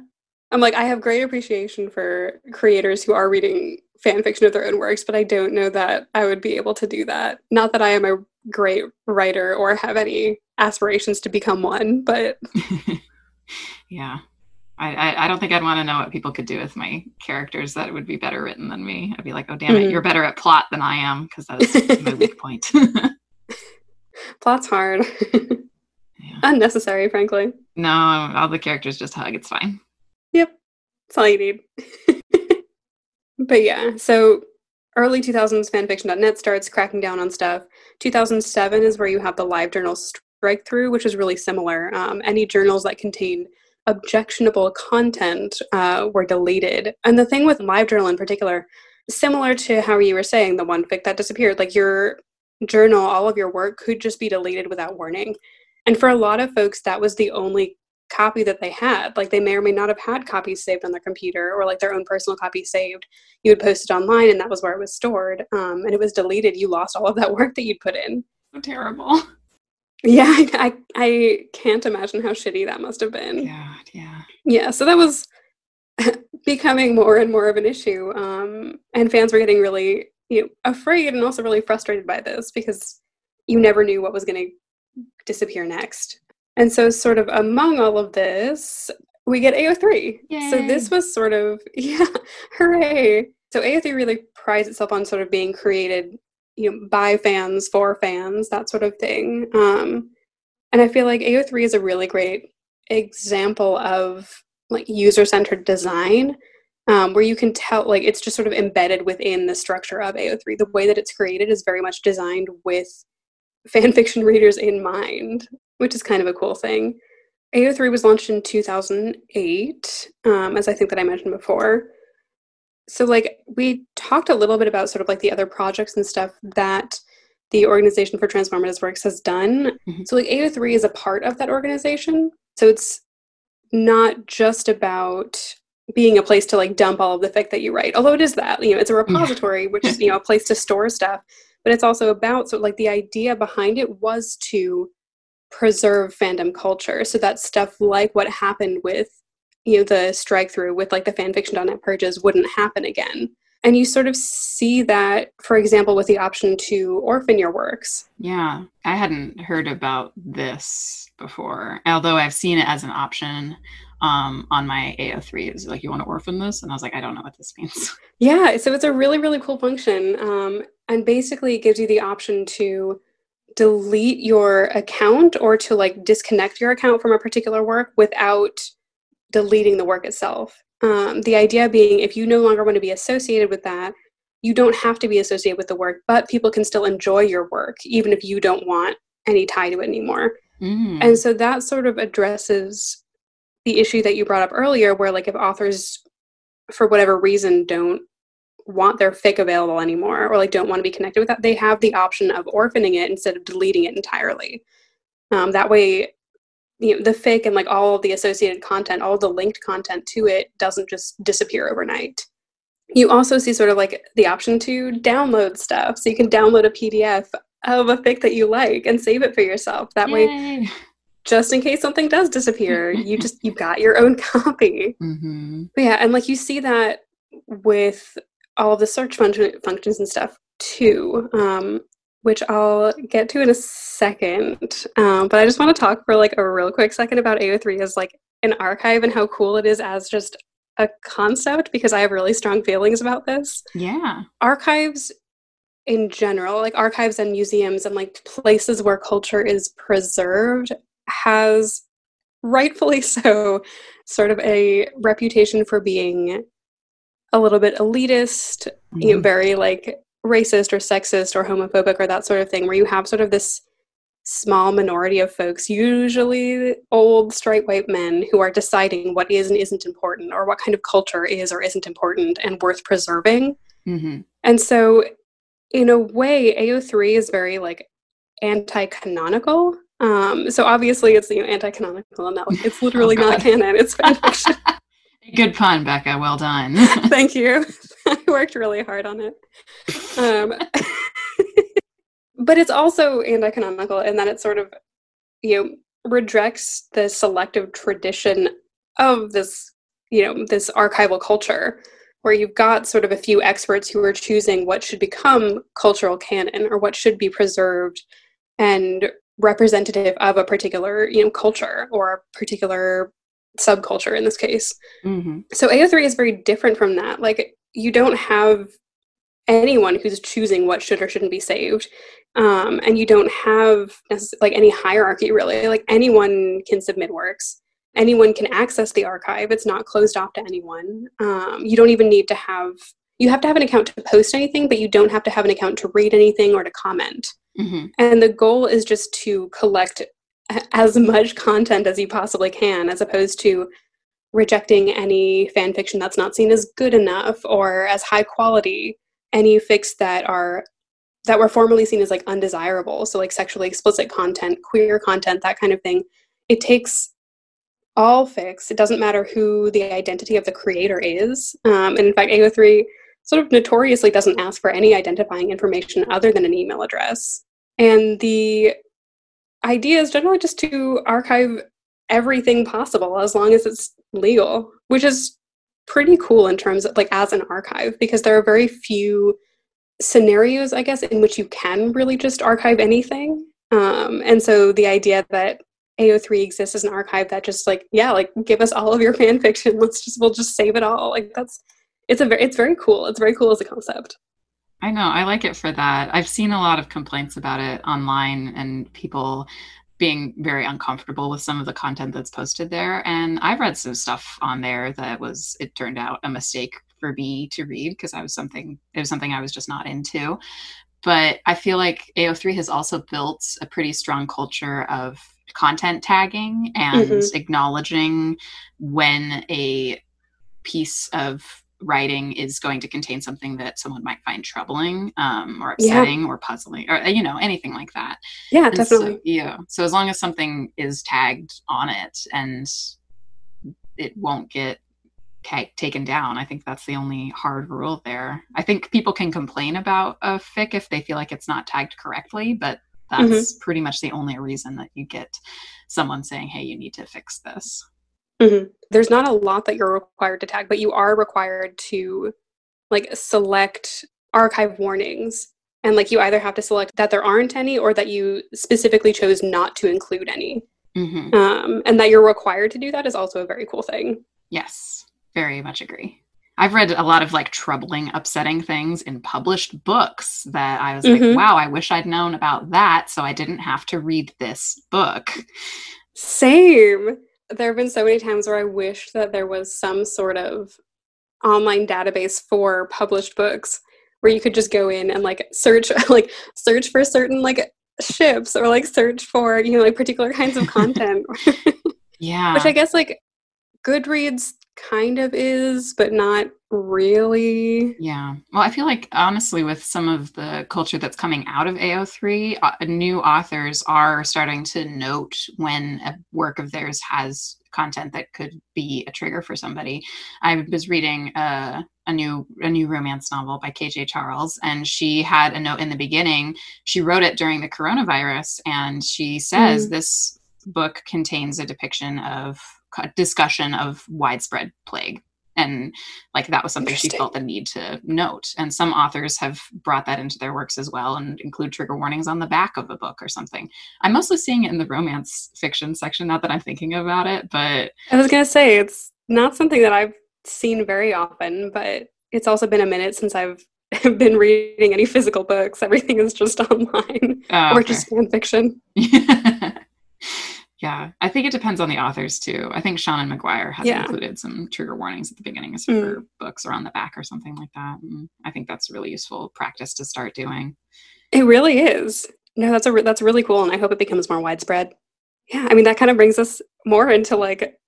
I'm like, I have great appreciation for creators who are reading fan fiction of their own works, but I don't know that I would be able to do that. Not that I am a great writer or have any aspirations to become one, but yeah. I, I, I, don't think I'd want to know what people could do with my characters that would be better written than me. I'd be like, oh, damn it, mm-hmm. you're better at plot than I am because that's my weak point. Plot's hard. Yeah. Unnecessary, frankly. No, all the characters just hug. It's fine. That's all you need. but yeah, so early 2000s fanfiction.net starts cracking down on stuff. 2007 is where you have the live journal strike through, which is really similar. Um, any journals that contained objectionable content uh, were deleted. And the thing with live journal in particular, similar to how you were saying the one fic that disappeared, like your journal, all of your work could just be deleted without warning. And for a lot of folks, that was the only copy that they had. Like they may or may not have had copies saved on their computer or like their own personal copy saved. You would post it online and that was where it was stored. Um, and it was deleted. You lost all of that work that you'd put in. So terrible. Yeah, I, I can't imagine how shitty that must have been. Yeah, yeah. Yeah, so that was becoming more and more of an issue. Um, and fans were getting really you know, afraid and also really frustrated by this because you never knew what was going to disappear next. And so, sort of among all of this, we get AO3. Yay. So this was sort of, yeah, hooray. So AO3 really prides itself on sort of being created, you know, by fans for fans, that sort of thing. Um, and I feel like AO3 is a really great example of like user-centered design um, where you can tell like it's just sort of embedded within the structure of AO3. The way that it's created is very much designed with fan fiction readers in mind, which is kind of a cool thing. AO3 was launched in 2008, um, as I think that I mentioned before. So, like, we talked a little bit about sort of like the other projects and stuff that the Organization for Transformative Works has done. Mm-hmm. So, like, AO3 is a part of that organization. So, it's not just about being a place to like dump all of the fic that you write although it is that you know it's a repository which is you know a place to store stuff but it's also about so like the idea behind it was to preserve fandom culture so that stuff like what happened with you know the strike through with like the fanfiction.net purges wouldn't happen again and you sort of see that for example with the option to orphan your works yeah i hadn't heard about this before although i've seen it as an option um, on my AO3. It was like, you want to orphan this? And I was like, I don't know what this means. Yeah, so it's a really, really cool function. Um, and basically, it gives you the option to delete your account or to like disconnect your account from a particular work without deleting the work itself. Um, the idea being if you no longer want to be associated with that, you don't have to be associated with the work, but people can still enjoy your work even if you don't want any tie to it anymore. Mm. And so that sort of addresses the issue that you brought up earlier where like if authors for whatever reason don't want their fic available anymore or like don't want to be connected with that they have the option of orphaning it instead of deleting it entirely. Um, that way you know the fic and like all of the associated content all the linked content to it doesn't just disappear overnight. You also see sort of like the option to download stuff. So you can download a pdf of a fic that you like and save it for yourself. That Yay. way just in case something does disappear you just you've got your own copy. Mm-hmm. but yeah and like you see that with all of the search function, functions and stuff too um, which i'll get to in a second. Um, but i just want to talk for like a real quick second about ao3 as like an archive and how cool it is as just a concept because i have really strong feelings about this. Yeah. Archives in general like archives and museums and like places where culture is preserved has rightfully so sort of a reputation for being a little bit elitist, mm-hmm. you know, mm-hmm. very like racist or sexist or homophobic or that sort of thing, where you have sort of this small minority of folks, usually old straight white men, who are deciding what is and isn't important or what kind of culture is or isn't important and worth preserving. Mm-hmm. And so, in a way, AO3 is very like anti canonical um, so obviously it's you know anti-canonical now. It's literally oh, not canon. It's fanfiction. Good pun, Becca. Well done. Thank you. I worked really hard on it. Um, but it's also anti-canonical in that it sort of you know rejects the selective tradition of this you know this archival culture where you've got sort of a few experts who are choosing what should become cultural canon or what should be preserved and representative of a particular you know culture or a particular subculture in this case. Mm-hmm. so ao3 is very different from that. Like you don't have anyone who's choosing what should or shouldn't be saved. Um, and you don't have like any hierarchy really. Like anyone can submit works. Anyone can access the archive. It's not closed off to anyone. Um, you don't even need to have you have to have an account to post anything but you don't have to have an account to read anything or to comment. Mm-hmm. And the goal is just to collect as much content as you possibly can, as opposed to rejecting any fan fiction that's not seen as good enough or as high quality, any fics that are that were formerly seen as like undesirable. So like sexually explicit content queer content that kind of thing. It takes all fics. It doesn't matter who the identity of the creator is. Um, and in fact ao3 sort of notoriously doesn't ask for any identifying information other than an email address. And the idea is generally just to archive everything possible as long as it's legal which is pretty cool in terms of like as an archive because there are very few scenarios, I guess, in which you can really just archive anything. Um, and so the idea that AO3 exists as an archive that just like, yeah, like give us all of your fan fiction. Let's just we'll just save it all. Like that's it's a very it's very cool. It's very cool as a concept. I know. I like it for that. I've seen a lot of complaints about it online and people being very uncomfortable with some of the content that's posted there. And I've read some stuff on there that was, it turned out a mistake for me to read because I was something it was something I was just not into. But I feel like AO3 has also built a pretty strong culture of content tagging and mm-hmm. acknowledging when a piece of writing is going to contain something that someone might find troubling um, or upsetting yeah. or puzzling or you know anything like that yeah and definitely so, yeah so as long as something is tagged on it and it won't get taken down. I think that's the only hard rule there. I think people can complain about a fic if they feel like it's not tagged correctly, but that's mm-hmm. pretty much the only reason that you get someone saying, hey, you need to fix this. Mm-hmm. There's not a lot that you're required to tag, but you are required to like select archive warnings. And like you either have to select that there aren't any or that you specifically chose not to include any. Mm-hmm. Um, and that you're required to do that is also a very cool thing. Yes very much agree. I've read a lot of like troubling, upsetting things in published books that I was mm-hmm. like, wow, I wish I'd known about that so I didn't have to read this book. Same. There have been so many times where I wish that there was some sort of online database for published books where you could just go in and like search like search for certain like ships or like search for you know like particular kinds of content. yeah. Which I guess like Goodreads kind of is, but not really. Yeah. Well, I feel like honestly, with some of the culture that's coming out of AO3, uh, new authors are starting to note when a work of theirs has content that could be a trigger for somebody. I was reading a, a new a new romance novel by KJ Charles, and she had a note in the beginning. She wrote it during the coronavirus, and she says mm. this book contains a depiction of discussion of widespread plague and like that was something she felt the need to note. And some authors have brought that into their works as well and include trigger warnings on the back of a book or something. I'm mostly seeing it in the romance fiction section not that i'm thinking about it but i was going to say it's not something that i've seen very often but it's also been a minute since i've been reading any physical books. Everything is just online oh, or just fan fiction Yeah, I think it depends on the authors too. I think Seanan McGuire has yeah. included some trigger warnings at the beginning of mm. her books or on the back or something like that. And I think that's really useful practice to start doing. It really is. No, that's a re- that's really cool, and I hope it becomes more widespread. Yeah, I mean that kind of brings us more into like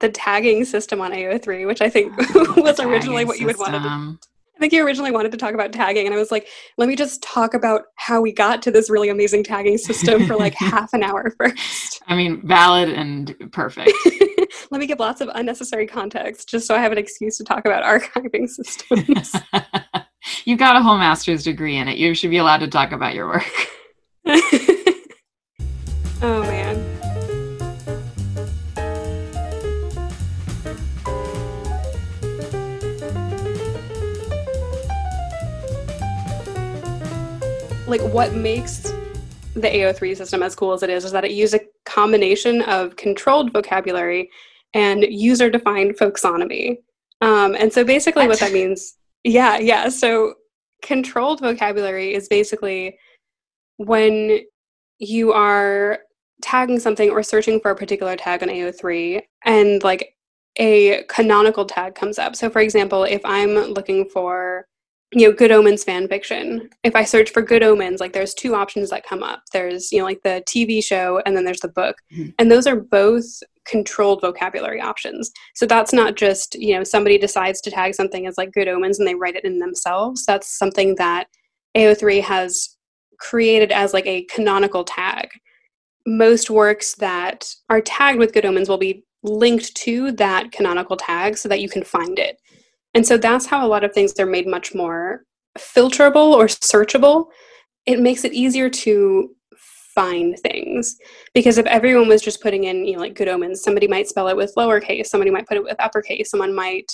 the tagging system on AO3, which I think was originally what you would want to I think you originally wanted to talk about tagging, and I was like, let me just talk about how we got to this really amazing tagging system for like half an hour first. I mean, valid and perfect. let me give lots of unnecessary context just so I have an excuse to talk about archiving systems. you got a whole master's degree in it. You should be allowed to talk about your work. oh, man. Like what makes the AO3 system as cool as it is is that it uses a combination of controlled vocabulary and user defined folksonomy. Um, and so basically, what? what that means, yeah, yeah. So controlled vocabulary is basically when you are tagging something or searching for a particular tag on AO3 and like a canonical tag comes up. So, for example, if I'm looking for you know good omens fan fiction if i search for good omens like there's two options that come up there's you know like the tv show and then there's the book mm-hmm. and those are both controlled vocabulary options so that's not just you know somebody decides to tag something as like good omens and they write it in themselves that's something that AO3 has created as like a canonical tag. Most works that are tagged with good omens will be linked to that canonical tag so that you can find it. And so that's how a lot of things are made much more filterable or searchable. It makes it easier to find things because if everyone was just putting in you know like good omens somebody might spell it with lowercase somebody might put it with uppercase someone might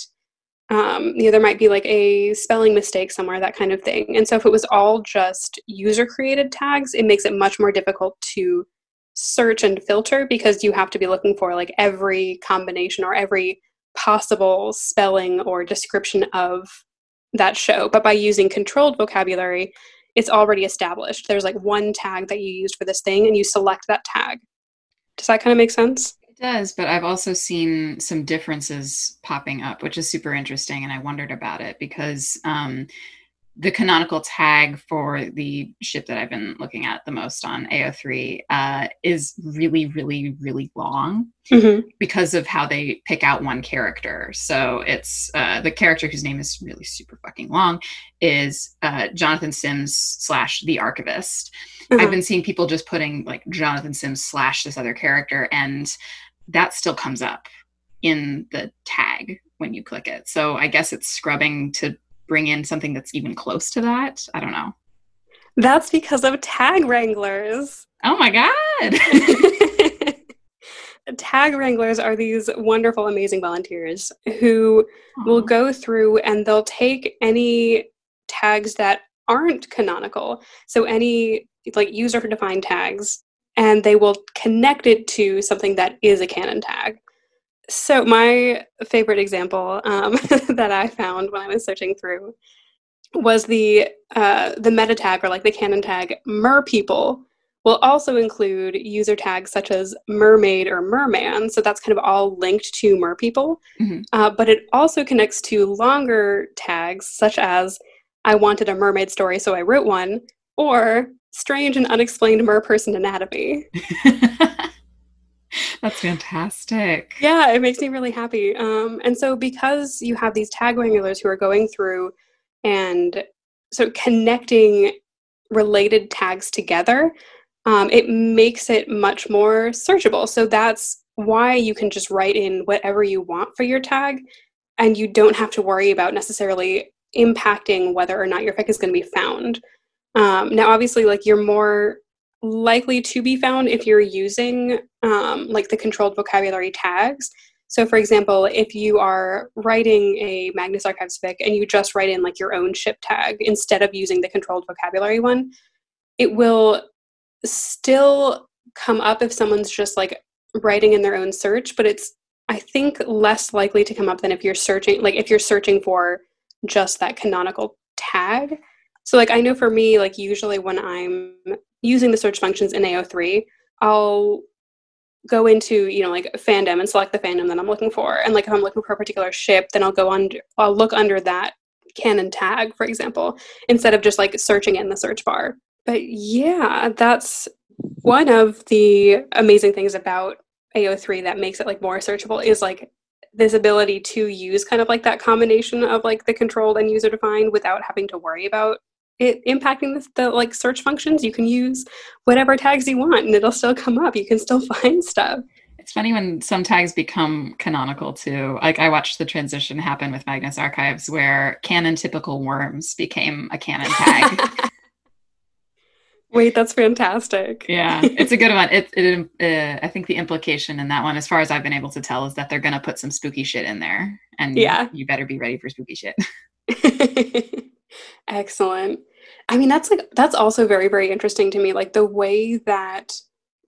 um, you know there might be like a spelling mistake somewhere that kind of thing and so if it was all just user created tags it makes it much more difficult to search and filter because you have to be looking for like every combination or every possible spelling or description of that show but by using controlled vocabulary it's already established. There's like one tag that you used for this thing and you select that tag. Does that kind of make sense? It does, but I've also seen some differences popping up, which is super interesting. And I wondered about it because um, the canonical tag for the ship that I've been looking at the most on AO3 uh, is really, really, really long mm-hmm. because of how they pick out one character. So it's uh, the character whose name is really super fucking long is uh, Jonathan Sims slash the archivist. Mm-hmm. I've been seeing people just putting like Jonathan Sims slash this other character, and that still comes up in the tag when you click it. So I guess it's scrubbing to bring in something that's even close to that. I don't know. That's because of tag wranglers. Oh my God. tag wranglers are these wonderful, amazing volunteers who Aww. will go through and they'll take any tags that aren't canonical. So, any like user defined tags, and they will connect it to something that is a canon tag. So my favorite example um, that I found when I was searching through was the uh, the meta tag or like the canon tag mer people will also include user tags such as mermaid or merman. So that's kind of all linked to mer people. Mm-hmm. Uh, but it also connects to longer tags such as I wanted a mermaid story, so I wrote one, or strange and unexplained mer person anatomy. That's fantastic. Yeah, it makes me really happy. Um, and so, because you have these tag wranglers who are going through and so connecting related tags together, um, it makes it much more searchable. So, that's why you can just write in whatever you want for your tag, and you don't have to worry about necessarily impacting whether or not your fic is going to be found. Um, now, obviously, like you're more likely to be found if you're using um, like the controlled vocabulary tags. So, for example, if you are writing a Magnus Archives fic and you just write in like your own ship tag instead of using the controlled vocabulary one, it will still come up if someone's just like writing in their own search, but it's I think less likely to come up than if you're searching like if you're searching for just that canonical tag. So like I know for me, like usually when I'm using the search functions in AO3, I'll go into you know like fandom and select the fandom that I'm looking for. And like if I'm looking for a particular ship, then I'll go under I'll look under that canon tag, for example, instead of just like searching in the search bar. But yeah, that's one of the amazing things about AO3 that makes it like more searchable is like this ability to use kind of like that combination of like the controlled and user defined without having to worry about it impacting the, the, like search functions you can use whatever tags you want and it'll still come up. You can still find stuff. It's funny when some tags become canonical too. Like i watched the transition happen with magnus archives where canon typical worms became a canon tag. Wait that's fantastic. Yeah it's a good one. It, it uh, i think the implication in that one as far as i've been able to tell is that they're going to put some spooky shit in there and yeah. you better be ready for spooky shit Excellent. I mean, that's like that's also very very interesting to me like the way that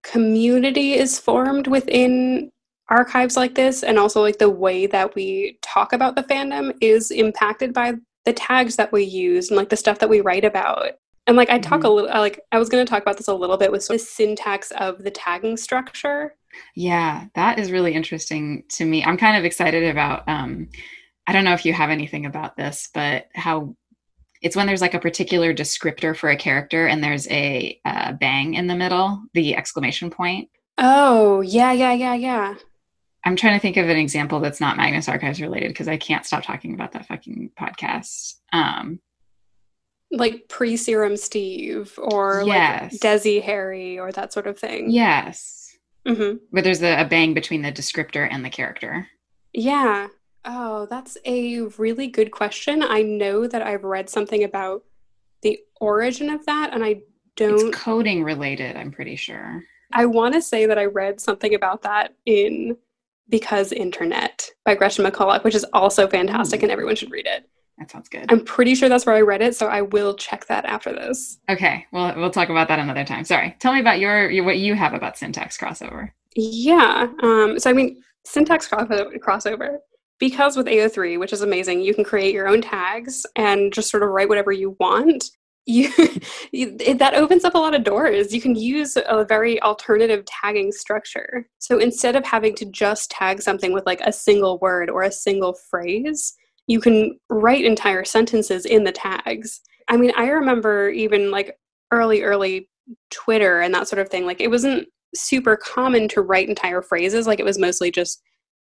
community is formed within archives like this and also like the way that we talk about the fandom is impacted by the tags that we use and like the stuff that we write about. And like I talk mm-hmm. a little like I was going to talk about this a little bit with the syntax of the tagging structure. Yeah, that is really interesting to me. I'm kind of excited about um I don't know if you have anything about this, but how it's when there's like a particular descriptor for a character and there's a uh, bang in the middle, the exclamation point. Oh, yeah, yeah, yeah, yeah. I'm trying to think of an example that's not Magnus Archives related because I can't stop talking about that fucking podcast. Um, like pre serum Steve or yes. like Desi Harry or that sort of thing. Yes. Mm-hmm. But there's a, a bang between the descriptor and the character. Yeah. Oh, that's a really good question. I know that I've read something about the origin of that, and I don't. It's coding related, I'm pretty sure. I want to say that I read something about that in Because Internet by Gretchen McCulloch, which is also fantastic, Ooh. and everyone should read it. That sounds good. I'm pretty sure that's where I read it, so I will check that after this. Okay, well, we'll talk about that another time. Sorry. Tell me about your, your what you have about syntax crossover. Yeah. Um, so I mean, syntax crossover because with AO3, which is amazing, you can create your own tags and just sort of write whatever you want. You, that opens up a lot of doors. You can use a very alternative tagging structure. So instead of having to just tag something with like a single word or a single phrase, you can write entire sentences in the tags. I mean, I remember even like early, early Twitter and that sort of thing. Like it wasn't super common to write entire phrases. Like it was mostly just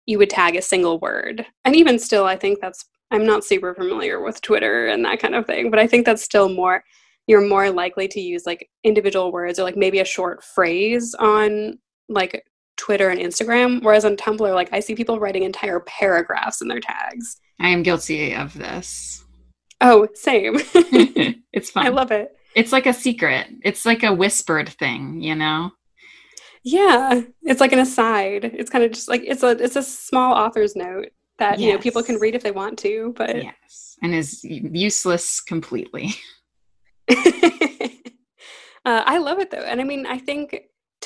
you would tag a single word. And even still, I think that's, I'm not super familiar with Twitter and that kind of thing, but I think that's still more, you're more likely to use like individual words or like maybe a short phrase on like Twitter and Instagram. Whereas on Tumblr, like I see people writing entire paragraphs in their tags. I am guilty of this. Oh, same. it's fun. I love it. It's like a secret. It's like a whispered thing, you know? Yeah. It's like an aside. It's kind of just like it's a it's a small author's note that yes. you know people can read if they want to, but Yes. And is useless completely. uh, I love it though. And I mean, I think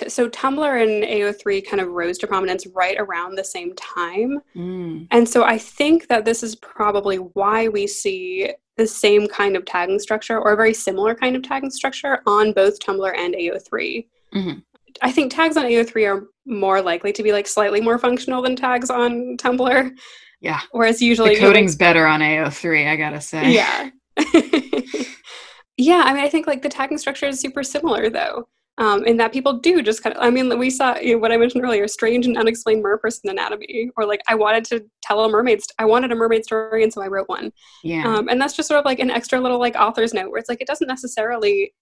so Tumblr and AO3 kind of rose to prominence right around the same time. Mm. And so I think that this is probably why we see the same kind of tagging structure or a very similar kind of tagging structure on both Tumblr and AO3. Mm-hmm. I think tags on AO3 are more likely to be like slightly more functional than tags on Tumblr. Yeah. Whereas usually the coding's like, better on AO3, I gotta say. Yeah. yeah, I mean, I think like the tagging structure is super similar though um, and that people do just kind of i mean we saw you know, what i mentioned earlier strange and unexplained merperson anatomy or like i wanted to tell a mermaid st- i wanted a mermaid story and so i wrote one yeah um, and that's just sort of like an extra little like author's note where it's like it doesn't necessarily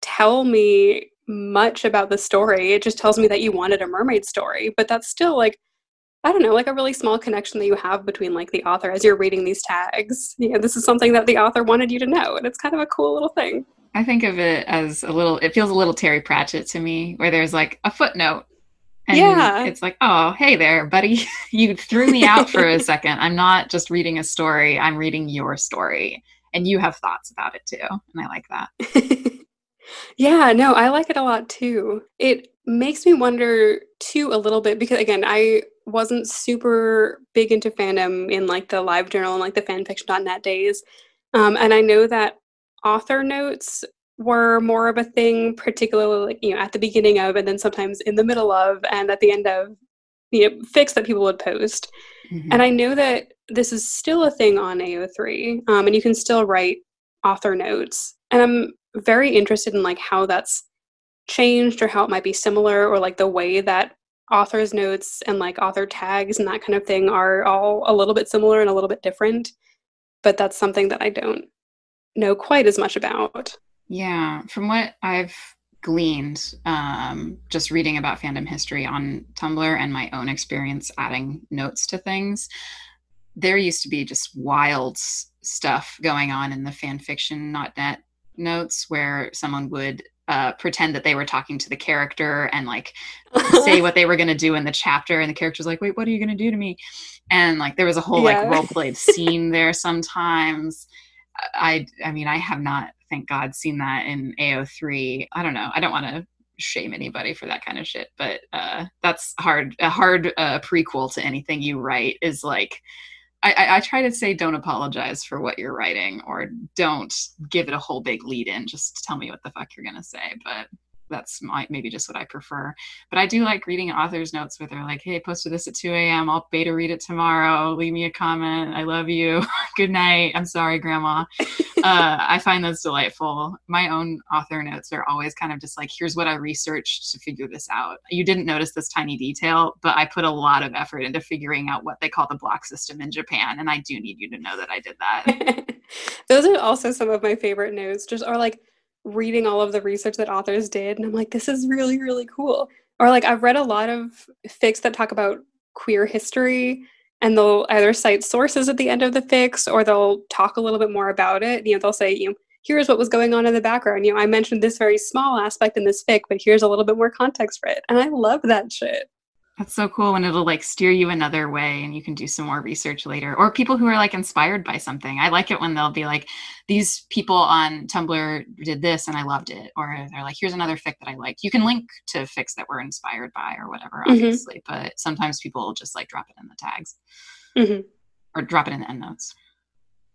tell me much about the story it just tells me that you wanted a mermaid story but that's still like I don't know, like a really small connection that you have between like the author as you're reading these tags. You know, this is something that the author wanted you to know, and it's kind of a cool little thing. I think of it as a little, it feels a little Terry Pratchett to me, where there's like a footnote. And yeah. it's like, oh, hey there, buddy. you threw me out for a second. I'm not just reading a story, I'm reading your story. And you have thoughts about it too. And I like that. yeah, no, I like it a lot too. It makes me wonder too a little bit because, again, I wasn't super big into fandom in like the live journal and like the fanfiction.net days. Um, and I know that author notes were more of a thing, particularly you know, at the beginning of and then sometimes in the middle of and at the end of you know, fics that people would post. Mm-hmm. And I know that this is still a thing on AO3, um, and you can still write author notes. And I'm very interested in like how that's changed or how it might be similar or like the way that author's notes and like author tags and that kind of thing are all a little bit similar and a little bit different. But that's something that I don't know quite as much about. Yeah, from what I've gleaned um, just reading about fandom history on Tumblr and my own experience adding notes to things, there used to be just wild stuff going on in the fanfiction.net notes where someone would uh, pretend that they were talking to the character and like say what they were going to do in the chapter and the character's like wait what are you going to do to me and like there was a whole yeah. like role played scene there sometimes I I mean I have not thank God seen that in AO3. I don't know. I don't want to shame anybody for that kind of shit, but uh, that's hard. A hard uh, prequel to anything you write is like. I, I, I try to say don't apologize for what you're writing or don't give it a whole big lead in. Just tell me what the fuck you're gonna say. But that's my, maybe just what I prefer. But I do like reading authors' notes where they're like, "Hey, posted this at 2 a.m. I'll beta read it tomorrow. Leave me a comment. I love you. Good night. I'm sorry, Grandma." uh, I find those delightful. My own author notes are always kind of just like, "Here's what I researched to figure this out." You didn't notice this tiny detail, but I put a lot of effort into figuring out what they call the block system in Japan, and I do need you to know that I did that. those are also some of my favorite notes. Just are like reading all of the research that authors did and i'm like this is really really cool. Or like i've read a lot of fics that talk about queer history and they'll either cite sources at the end of the fics or they'll talk a little bit more about it. You know they'll say you know here's what was going on in the background. You know i mentioned this very small aspect in this fic but here's a little bit more context for it. And i love that shit that's so cool when it'll like steer you another way and you can do some more research later. Or people who are like inspired by something. I like it when they'll be like, these people on Tumblr did this and I loved it. Or they're like, here's another fic that I like. You can link to fics that we're inspired by or whatever, mm-hmm. obviously. Mm-hmm. But sometimes people will just like drop it in the tags mm-hmm. or drop it in the end notes.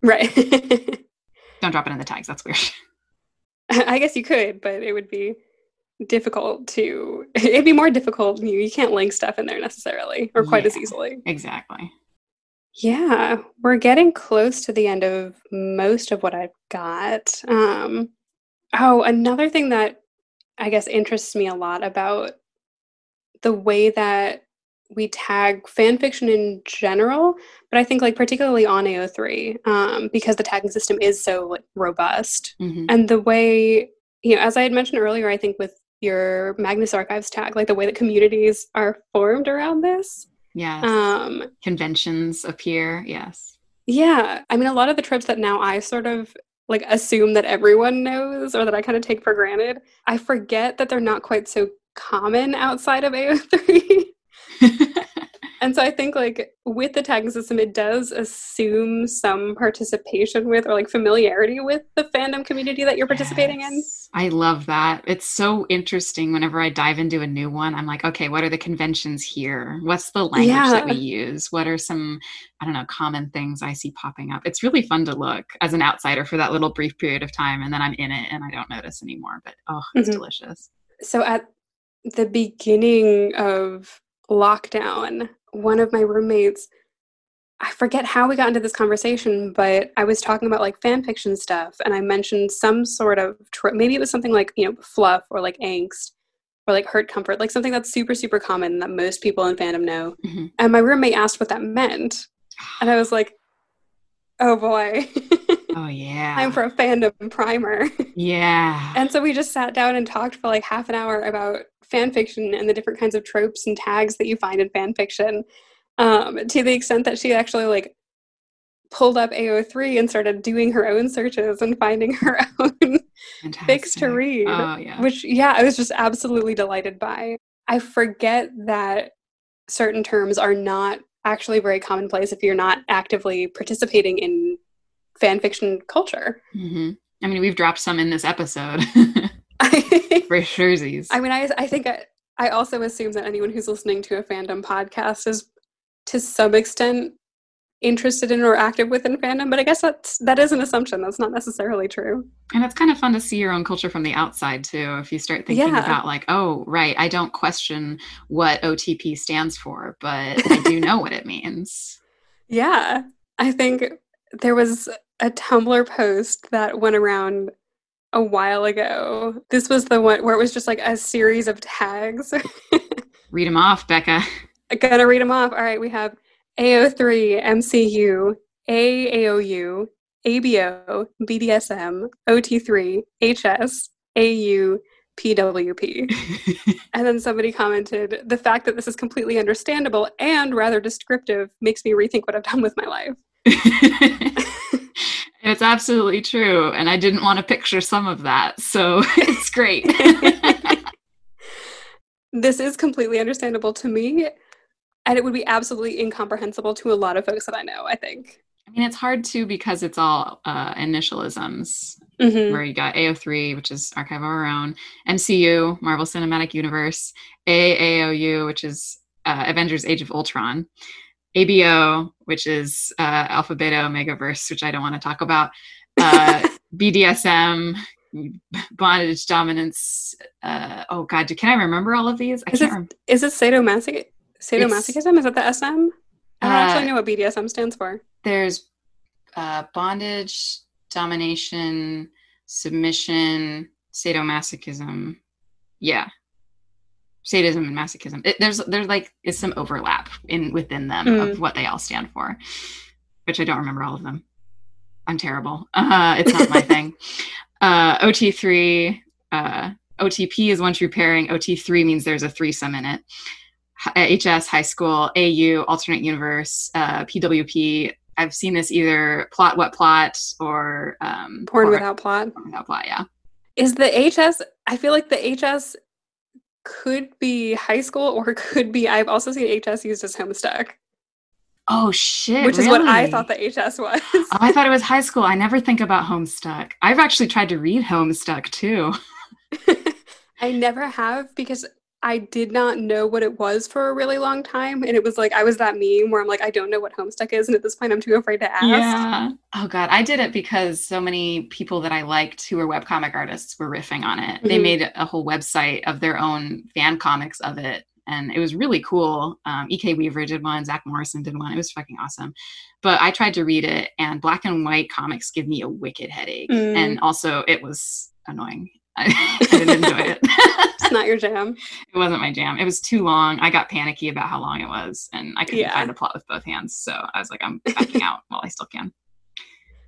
Right. Don't drop it in the tags. That's weird. I guess you could, but it would be difficult to it'd be more difficult you, you can't link stuff in there necessarily or quite yeah, as easily. exactly. Yeah we're getting close to the end of most of what i've got. Um oh another thing that i guess interests me a lot about the way that we tag fan fiction in general but i think like particularly on ao3 um, because the tagging system is so like, robust. Mm-hmm. and the way you know as i had mentioned earlier i think with your Magnus Archives tag, like the way that communities are formed around this. Yes. Um, Conventions appear. Yes. Yeah. I mean, a lot of the trips that now I sort of like assume that everyone knows or that I kind of take for granted, I forget that they're not quite so common outside of AO3. and so I think like with the tagging system, it does assume some participation with or like familiarity with the fandom community that you're participating yes. in. I love that. It's so interesting whenever I dive into a new one. I'm like, okay, what are the conventions here? What's the language yeah. that we use? What are some, I don't know, common things I see popping up? It's really fun to look as an outsider for that little brief period of time. And then I'm in it and I don't notice anymore. But oh, it's mm-hmm. delicious. So at the beginning of lockdown, one of my roommates I forget how we got into this conversation, but I was talking about like fan fiction stuff, and I mentioned some sort of tro- maybe it was something like you know fluff or like angst or like hurt comfort, like something that's super super common that most people in fandom know. Mm-hmm. And my roommate asked what that meant, and I was like, "Oh boy." Oh yeah. I'm for a fandom primer. Yeah. and so we just sat down and talked for like half an hour about fan fiction and the different kinds of tropes and tags that you find in fan fiction. Um, to the extent that she actually like pulled up AO3 and started doing her own searches and finding her own fics to read. Oh, yeah. Which yeah, I was just absolutely delighted by. I forget that certain terms are not actually very commonplace if you're not actively participating in fan fiction culture. Mm-hmm. I mean, we've dropped some in this episode for sure. I mean, I, I think I, I also assume that anyone who's listening to a fandom podcast is to some extent interested in or active within fandom but i guess that's that is an assumption that's not necessarily true and it's kind of fun to see your own culture from the outside too if you start thinking yeah. about like oh right i don't question what otp stands for but i do know what it means yeah i think there was a tumblr post that went around a while ago this was the one where it was just like a series of tags read them off becca I gotta read them off. All right, we have AO3, MCU, AAOU, ABO, BDSM, OT3, HS, AU, PWP. and then somebody commented, the fact that this is completely understandable and rather descriptive makes me rethink what I've done with my life. it's absolutely true. And I didn't want to picture some of that. So it's great. this is completely understandable to me and it would be absolutely incomprehensible to a lot of folks that I know, I think. I mean, it's hard too because it's all uh, initialisms, mm-hmm. where you got AO3, which is Archive of Our Own, MCU, Marvel Cinematic Universe, AAOU, which is uh, Avengers Age of Ultron, ABO, which is uh, Alpha Beta Omega Verse, which I don't want to talk about, uh, BDSM, bondage, dominance. Uh, oh God, can I remember all of these? I is can't it, remember. Is it sadomasochism? Sadomasochism? Is that the SM? I don't Uh, actually know what BDSM stands for. There's uh, bondage, domination, submission, sadomasochism. Yeah, sadism and masochism. It, there's there's like is some overlap in within them Mm. of what they all stand for, which I don't remember all of them. I'm terrible. Uh, it's not my thing. Uh, OT3, uh, OTP is one true pairing. OT3 means there's a threesome in it. HS, high school, AU, alternate universe, uh, PWP. I've seen this either plot what plot or um, Porn or- without plot. porn without plot. Yeah. Is the HS? I feel like the HS could be high school or could be. I've also seen HS used as Homestuck, Oh shit! which is what I thought the HS was. Oh, I thought it was high school. I never think about Homestuck. I've actually tried to read Homestuck too. I never have because I did not know what it was for a really long time, and it was like I was that meme where I'm like, I don't know what Homestuck is, and at this point, I'm too afraid to ask. Yeah. Oh god, I did it because so many people that I liked who were webcomic artists were riffing on it. They Mhm. made a whole website of their own fan comics of it. And it was really cool. Um, E.K. Weaver did one, Zach Morrison did one. It was fucking awesome. But I tried to read it, and black and white comics give me a wicked headache. Mm. And also, it was annoying. I, I didn't enjoy it. It's not your jam. it wasn't my jam. It was too long. I got panicky about how long it was, and I couldn't Yeah. find the plot with both hands. So I was like, I'm backing out while I still can.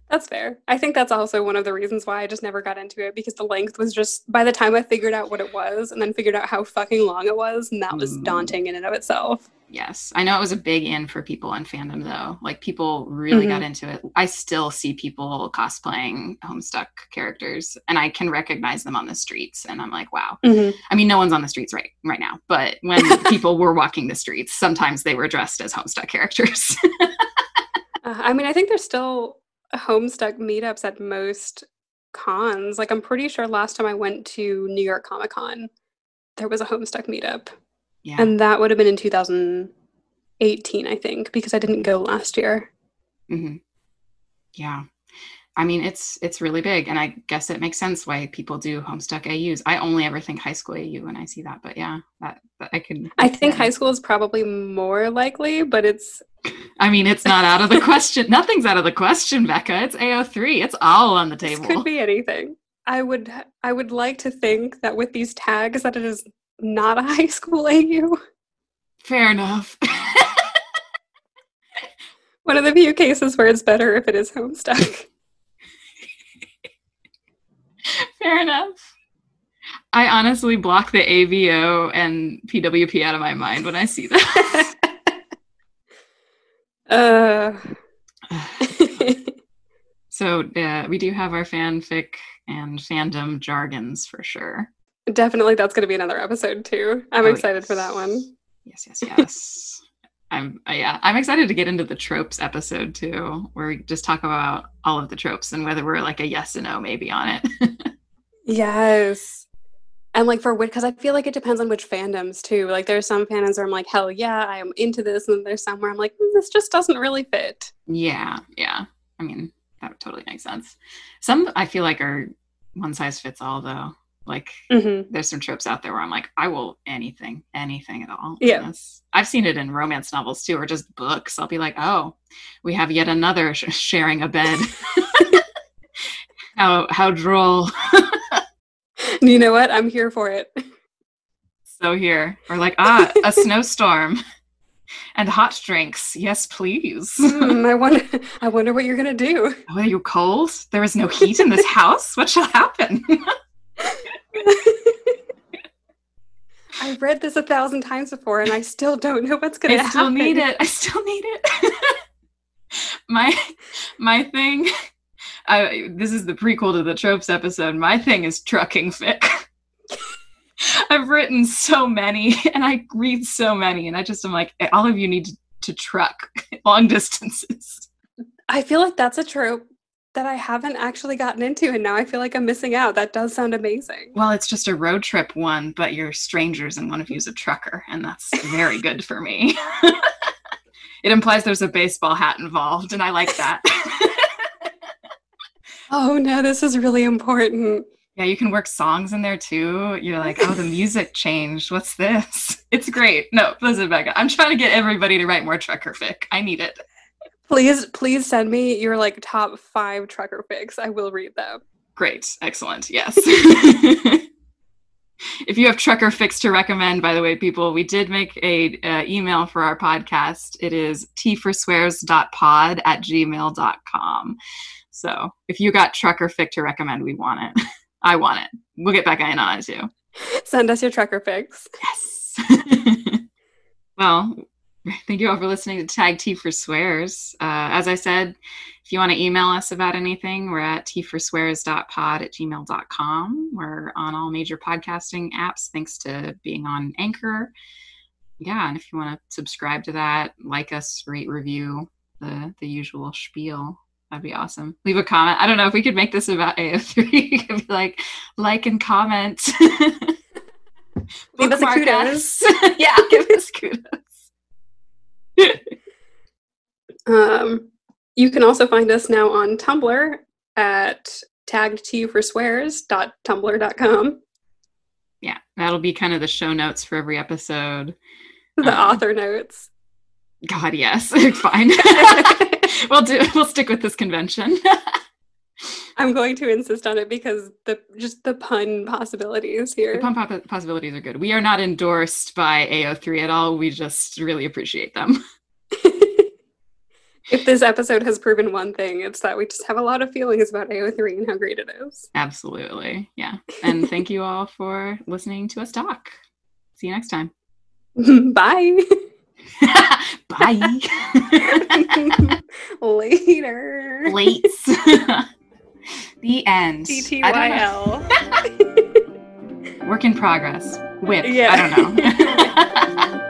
That's fair. I think that's also one of the reasons why I just never got into it because the length was just by the time I figured out what it was and then figured out how fucking long it was, and that was Mm. daunting in and of itself. Yes, I know it was a big in for people in fandom though. Like people really Mhm. got into it. I still see people cosplaying Homestuck characters, and I can recognize them on the streets. And I'm like, wow. I mean, no one's on the streets right right now, but when people were walking the streets, sometimes they were dressed as Homestuck characters. Uh, I mean, I think there's still Homestuck meetups at most cons. Like, I'm pretty sure last time I went to New York Comic Con, there was a Homestuck meetup. Yeah. And that would have been in 2018, I think, because I didn't go last year. hmm Yeah. I mean, it's it's really big, and I guess it makes sense why people do Homestuck AUs. I only ever think high school AU when I see that, but yeah, that, that I could. I think yeah. high school is probably more likely, but it's I mean, it's not out of the question. Nothing's out of the question, Becca. It's AO3. It's all on the this table. could be anything. I would I would like to think that with these tags that it is not a high school AU. Fair enough. One of the few cases where it's better if it is Homestuck. Fair enough. I honestly block the ABO and PWP out of my mind when I see that. uh so uh, we do have our fanfic and fandom jargons for sure. Definitely that's going to be another episode too. I'm Oh, excited for that one. Yes, yes, yes. I'm uh, yeah, I'm excited to get into the tropes episode too, where we just talk about all of the tropes and whether we're like a yes and no maybe on it. Yes. And like for which, because I feel like it depends on which fandoms too. Like there's some fandoms where I'm like, hell yeah, I am into this, and then there's some where I'm like, "Mm, this just doesn't really fit. yeah, yeah. I mean, that totally makes sense. Some I feel like are one size fits all though. Like Mm-hmm. there's some tropes out there where I'm like, I will anything, anything at all. Yeah. Yes. I've seen it in romance novels too, or just books. I'll be like, oh, we have yet another sh- sharing a bed. how how droll. You know what? I'm here for it. So here, or like, ah, a snowstorm and hot drinks. Yes, please. Hmm, I wonder. I wonder what you're gonna do. Oh, are you cold? There is no heat in this house. What shall happen? I've read this a thousand times before, and I still don't know what's gonna happen. I happen. still need it. I still need it. my my thing. I, this is the prequel to the tropes episode. My thing is trucking fic. I've written so many, and I read so many, and I just am like, eh, all of you need to, to truck long distances. I feel like that's a trope that I haven't actually gotten into, and now I feel like I'm missing out. That does sound amazing. Well, it's just a road trip one, but you're strangers, and one of you's a trucker, and that's very good for me. it implies there's a baseball hat involved, and I like that. Oh no, this is really important. Yeah, you can work songs in there too. You're like, oh, the music changed. What's this? It's great. No, listen, Becca. I'm trying to get everybody to write more trucker fic. I need it. Please, please send me your like top five trucker fics. I will read them. Great. Excellent. Yes. if you have trucker fics to recommend, by the way, people, we did make a uh, email for our podcast. It is tforswears.pod at gmail.com. So if you got trucker fic to recommend, we want it. I want it. We'll get back in on it too. Send us your trucker fics. Yes. well, thank you all for listening to Tag T for Swears. Uh, as I said, if you want to email us about anything, we're at tforswears.pod at gmail.com. We're on all major podcasting apps thanks to being on Anchor. Yeah, and if you want to subscribe to that, like us, rate, review, the the usual spiel. That'd be awesome. Leave a comment. I don't know if we could make this about AO3. you could be like, like and comment. Leave us a kudos. yeah, give us kudos. um, you can also find us now on Tumblr at taggedtforswears.tumblr.com. Yeah, that'll be kind of the show notes for every episode. The um, author notes. God, yes, fine. we'll do. We'll stick with this convention. I'm going to insist on it because the just the pun possibilities here. The pun possibilities are good. We are not endorsed by AO3 at all. We just really appreciate them. if this episode has proven one thing, it's that we just have a lot of feelings about AO3 and how great it is. Absolutely. Yeah. And thank you all for listening to us talk. See you next time. Bye. Bye. Later. Late. The end. TTYL. Work in progress. Whip. Yeah. I don't know.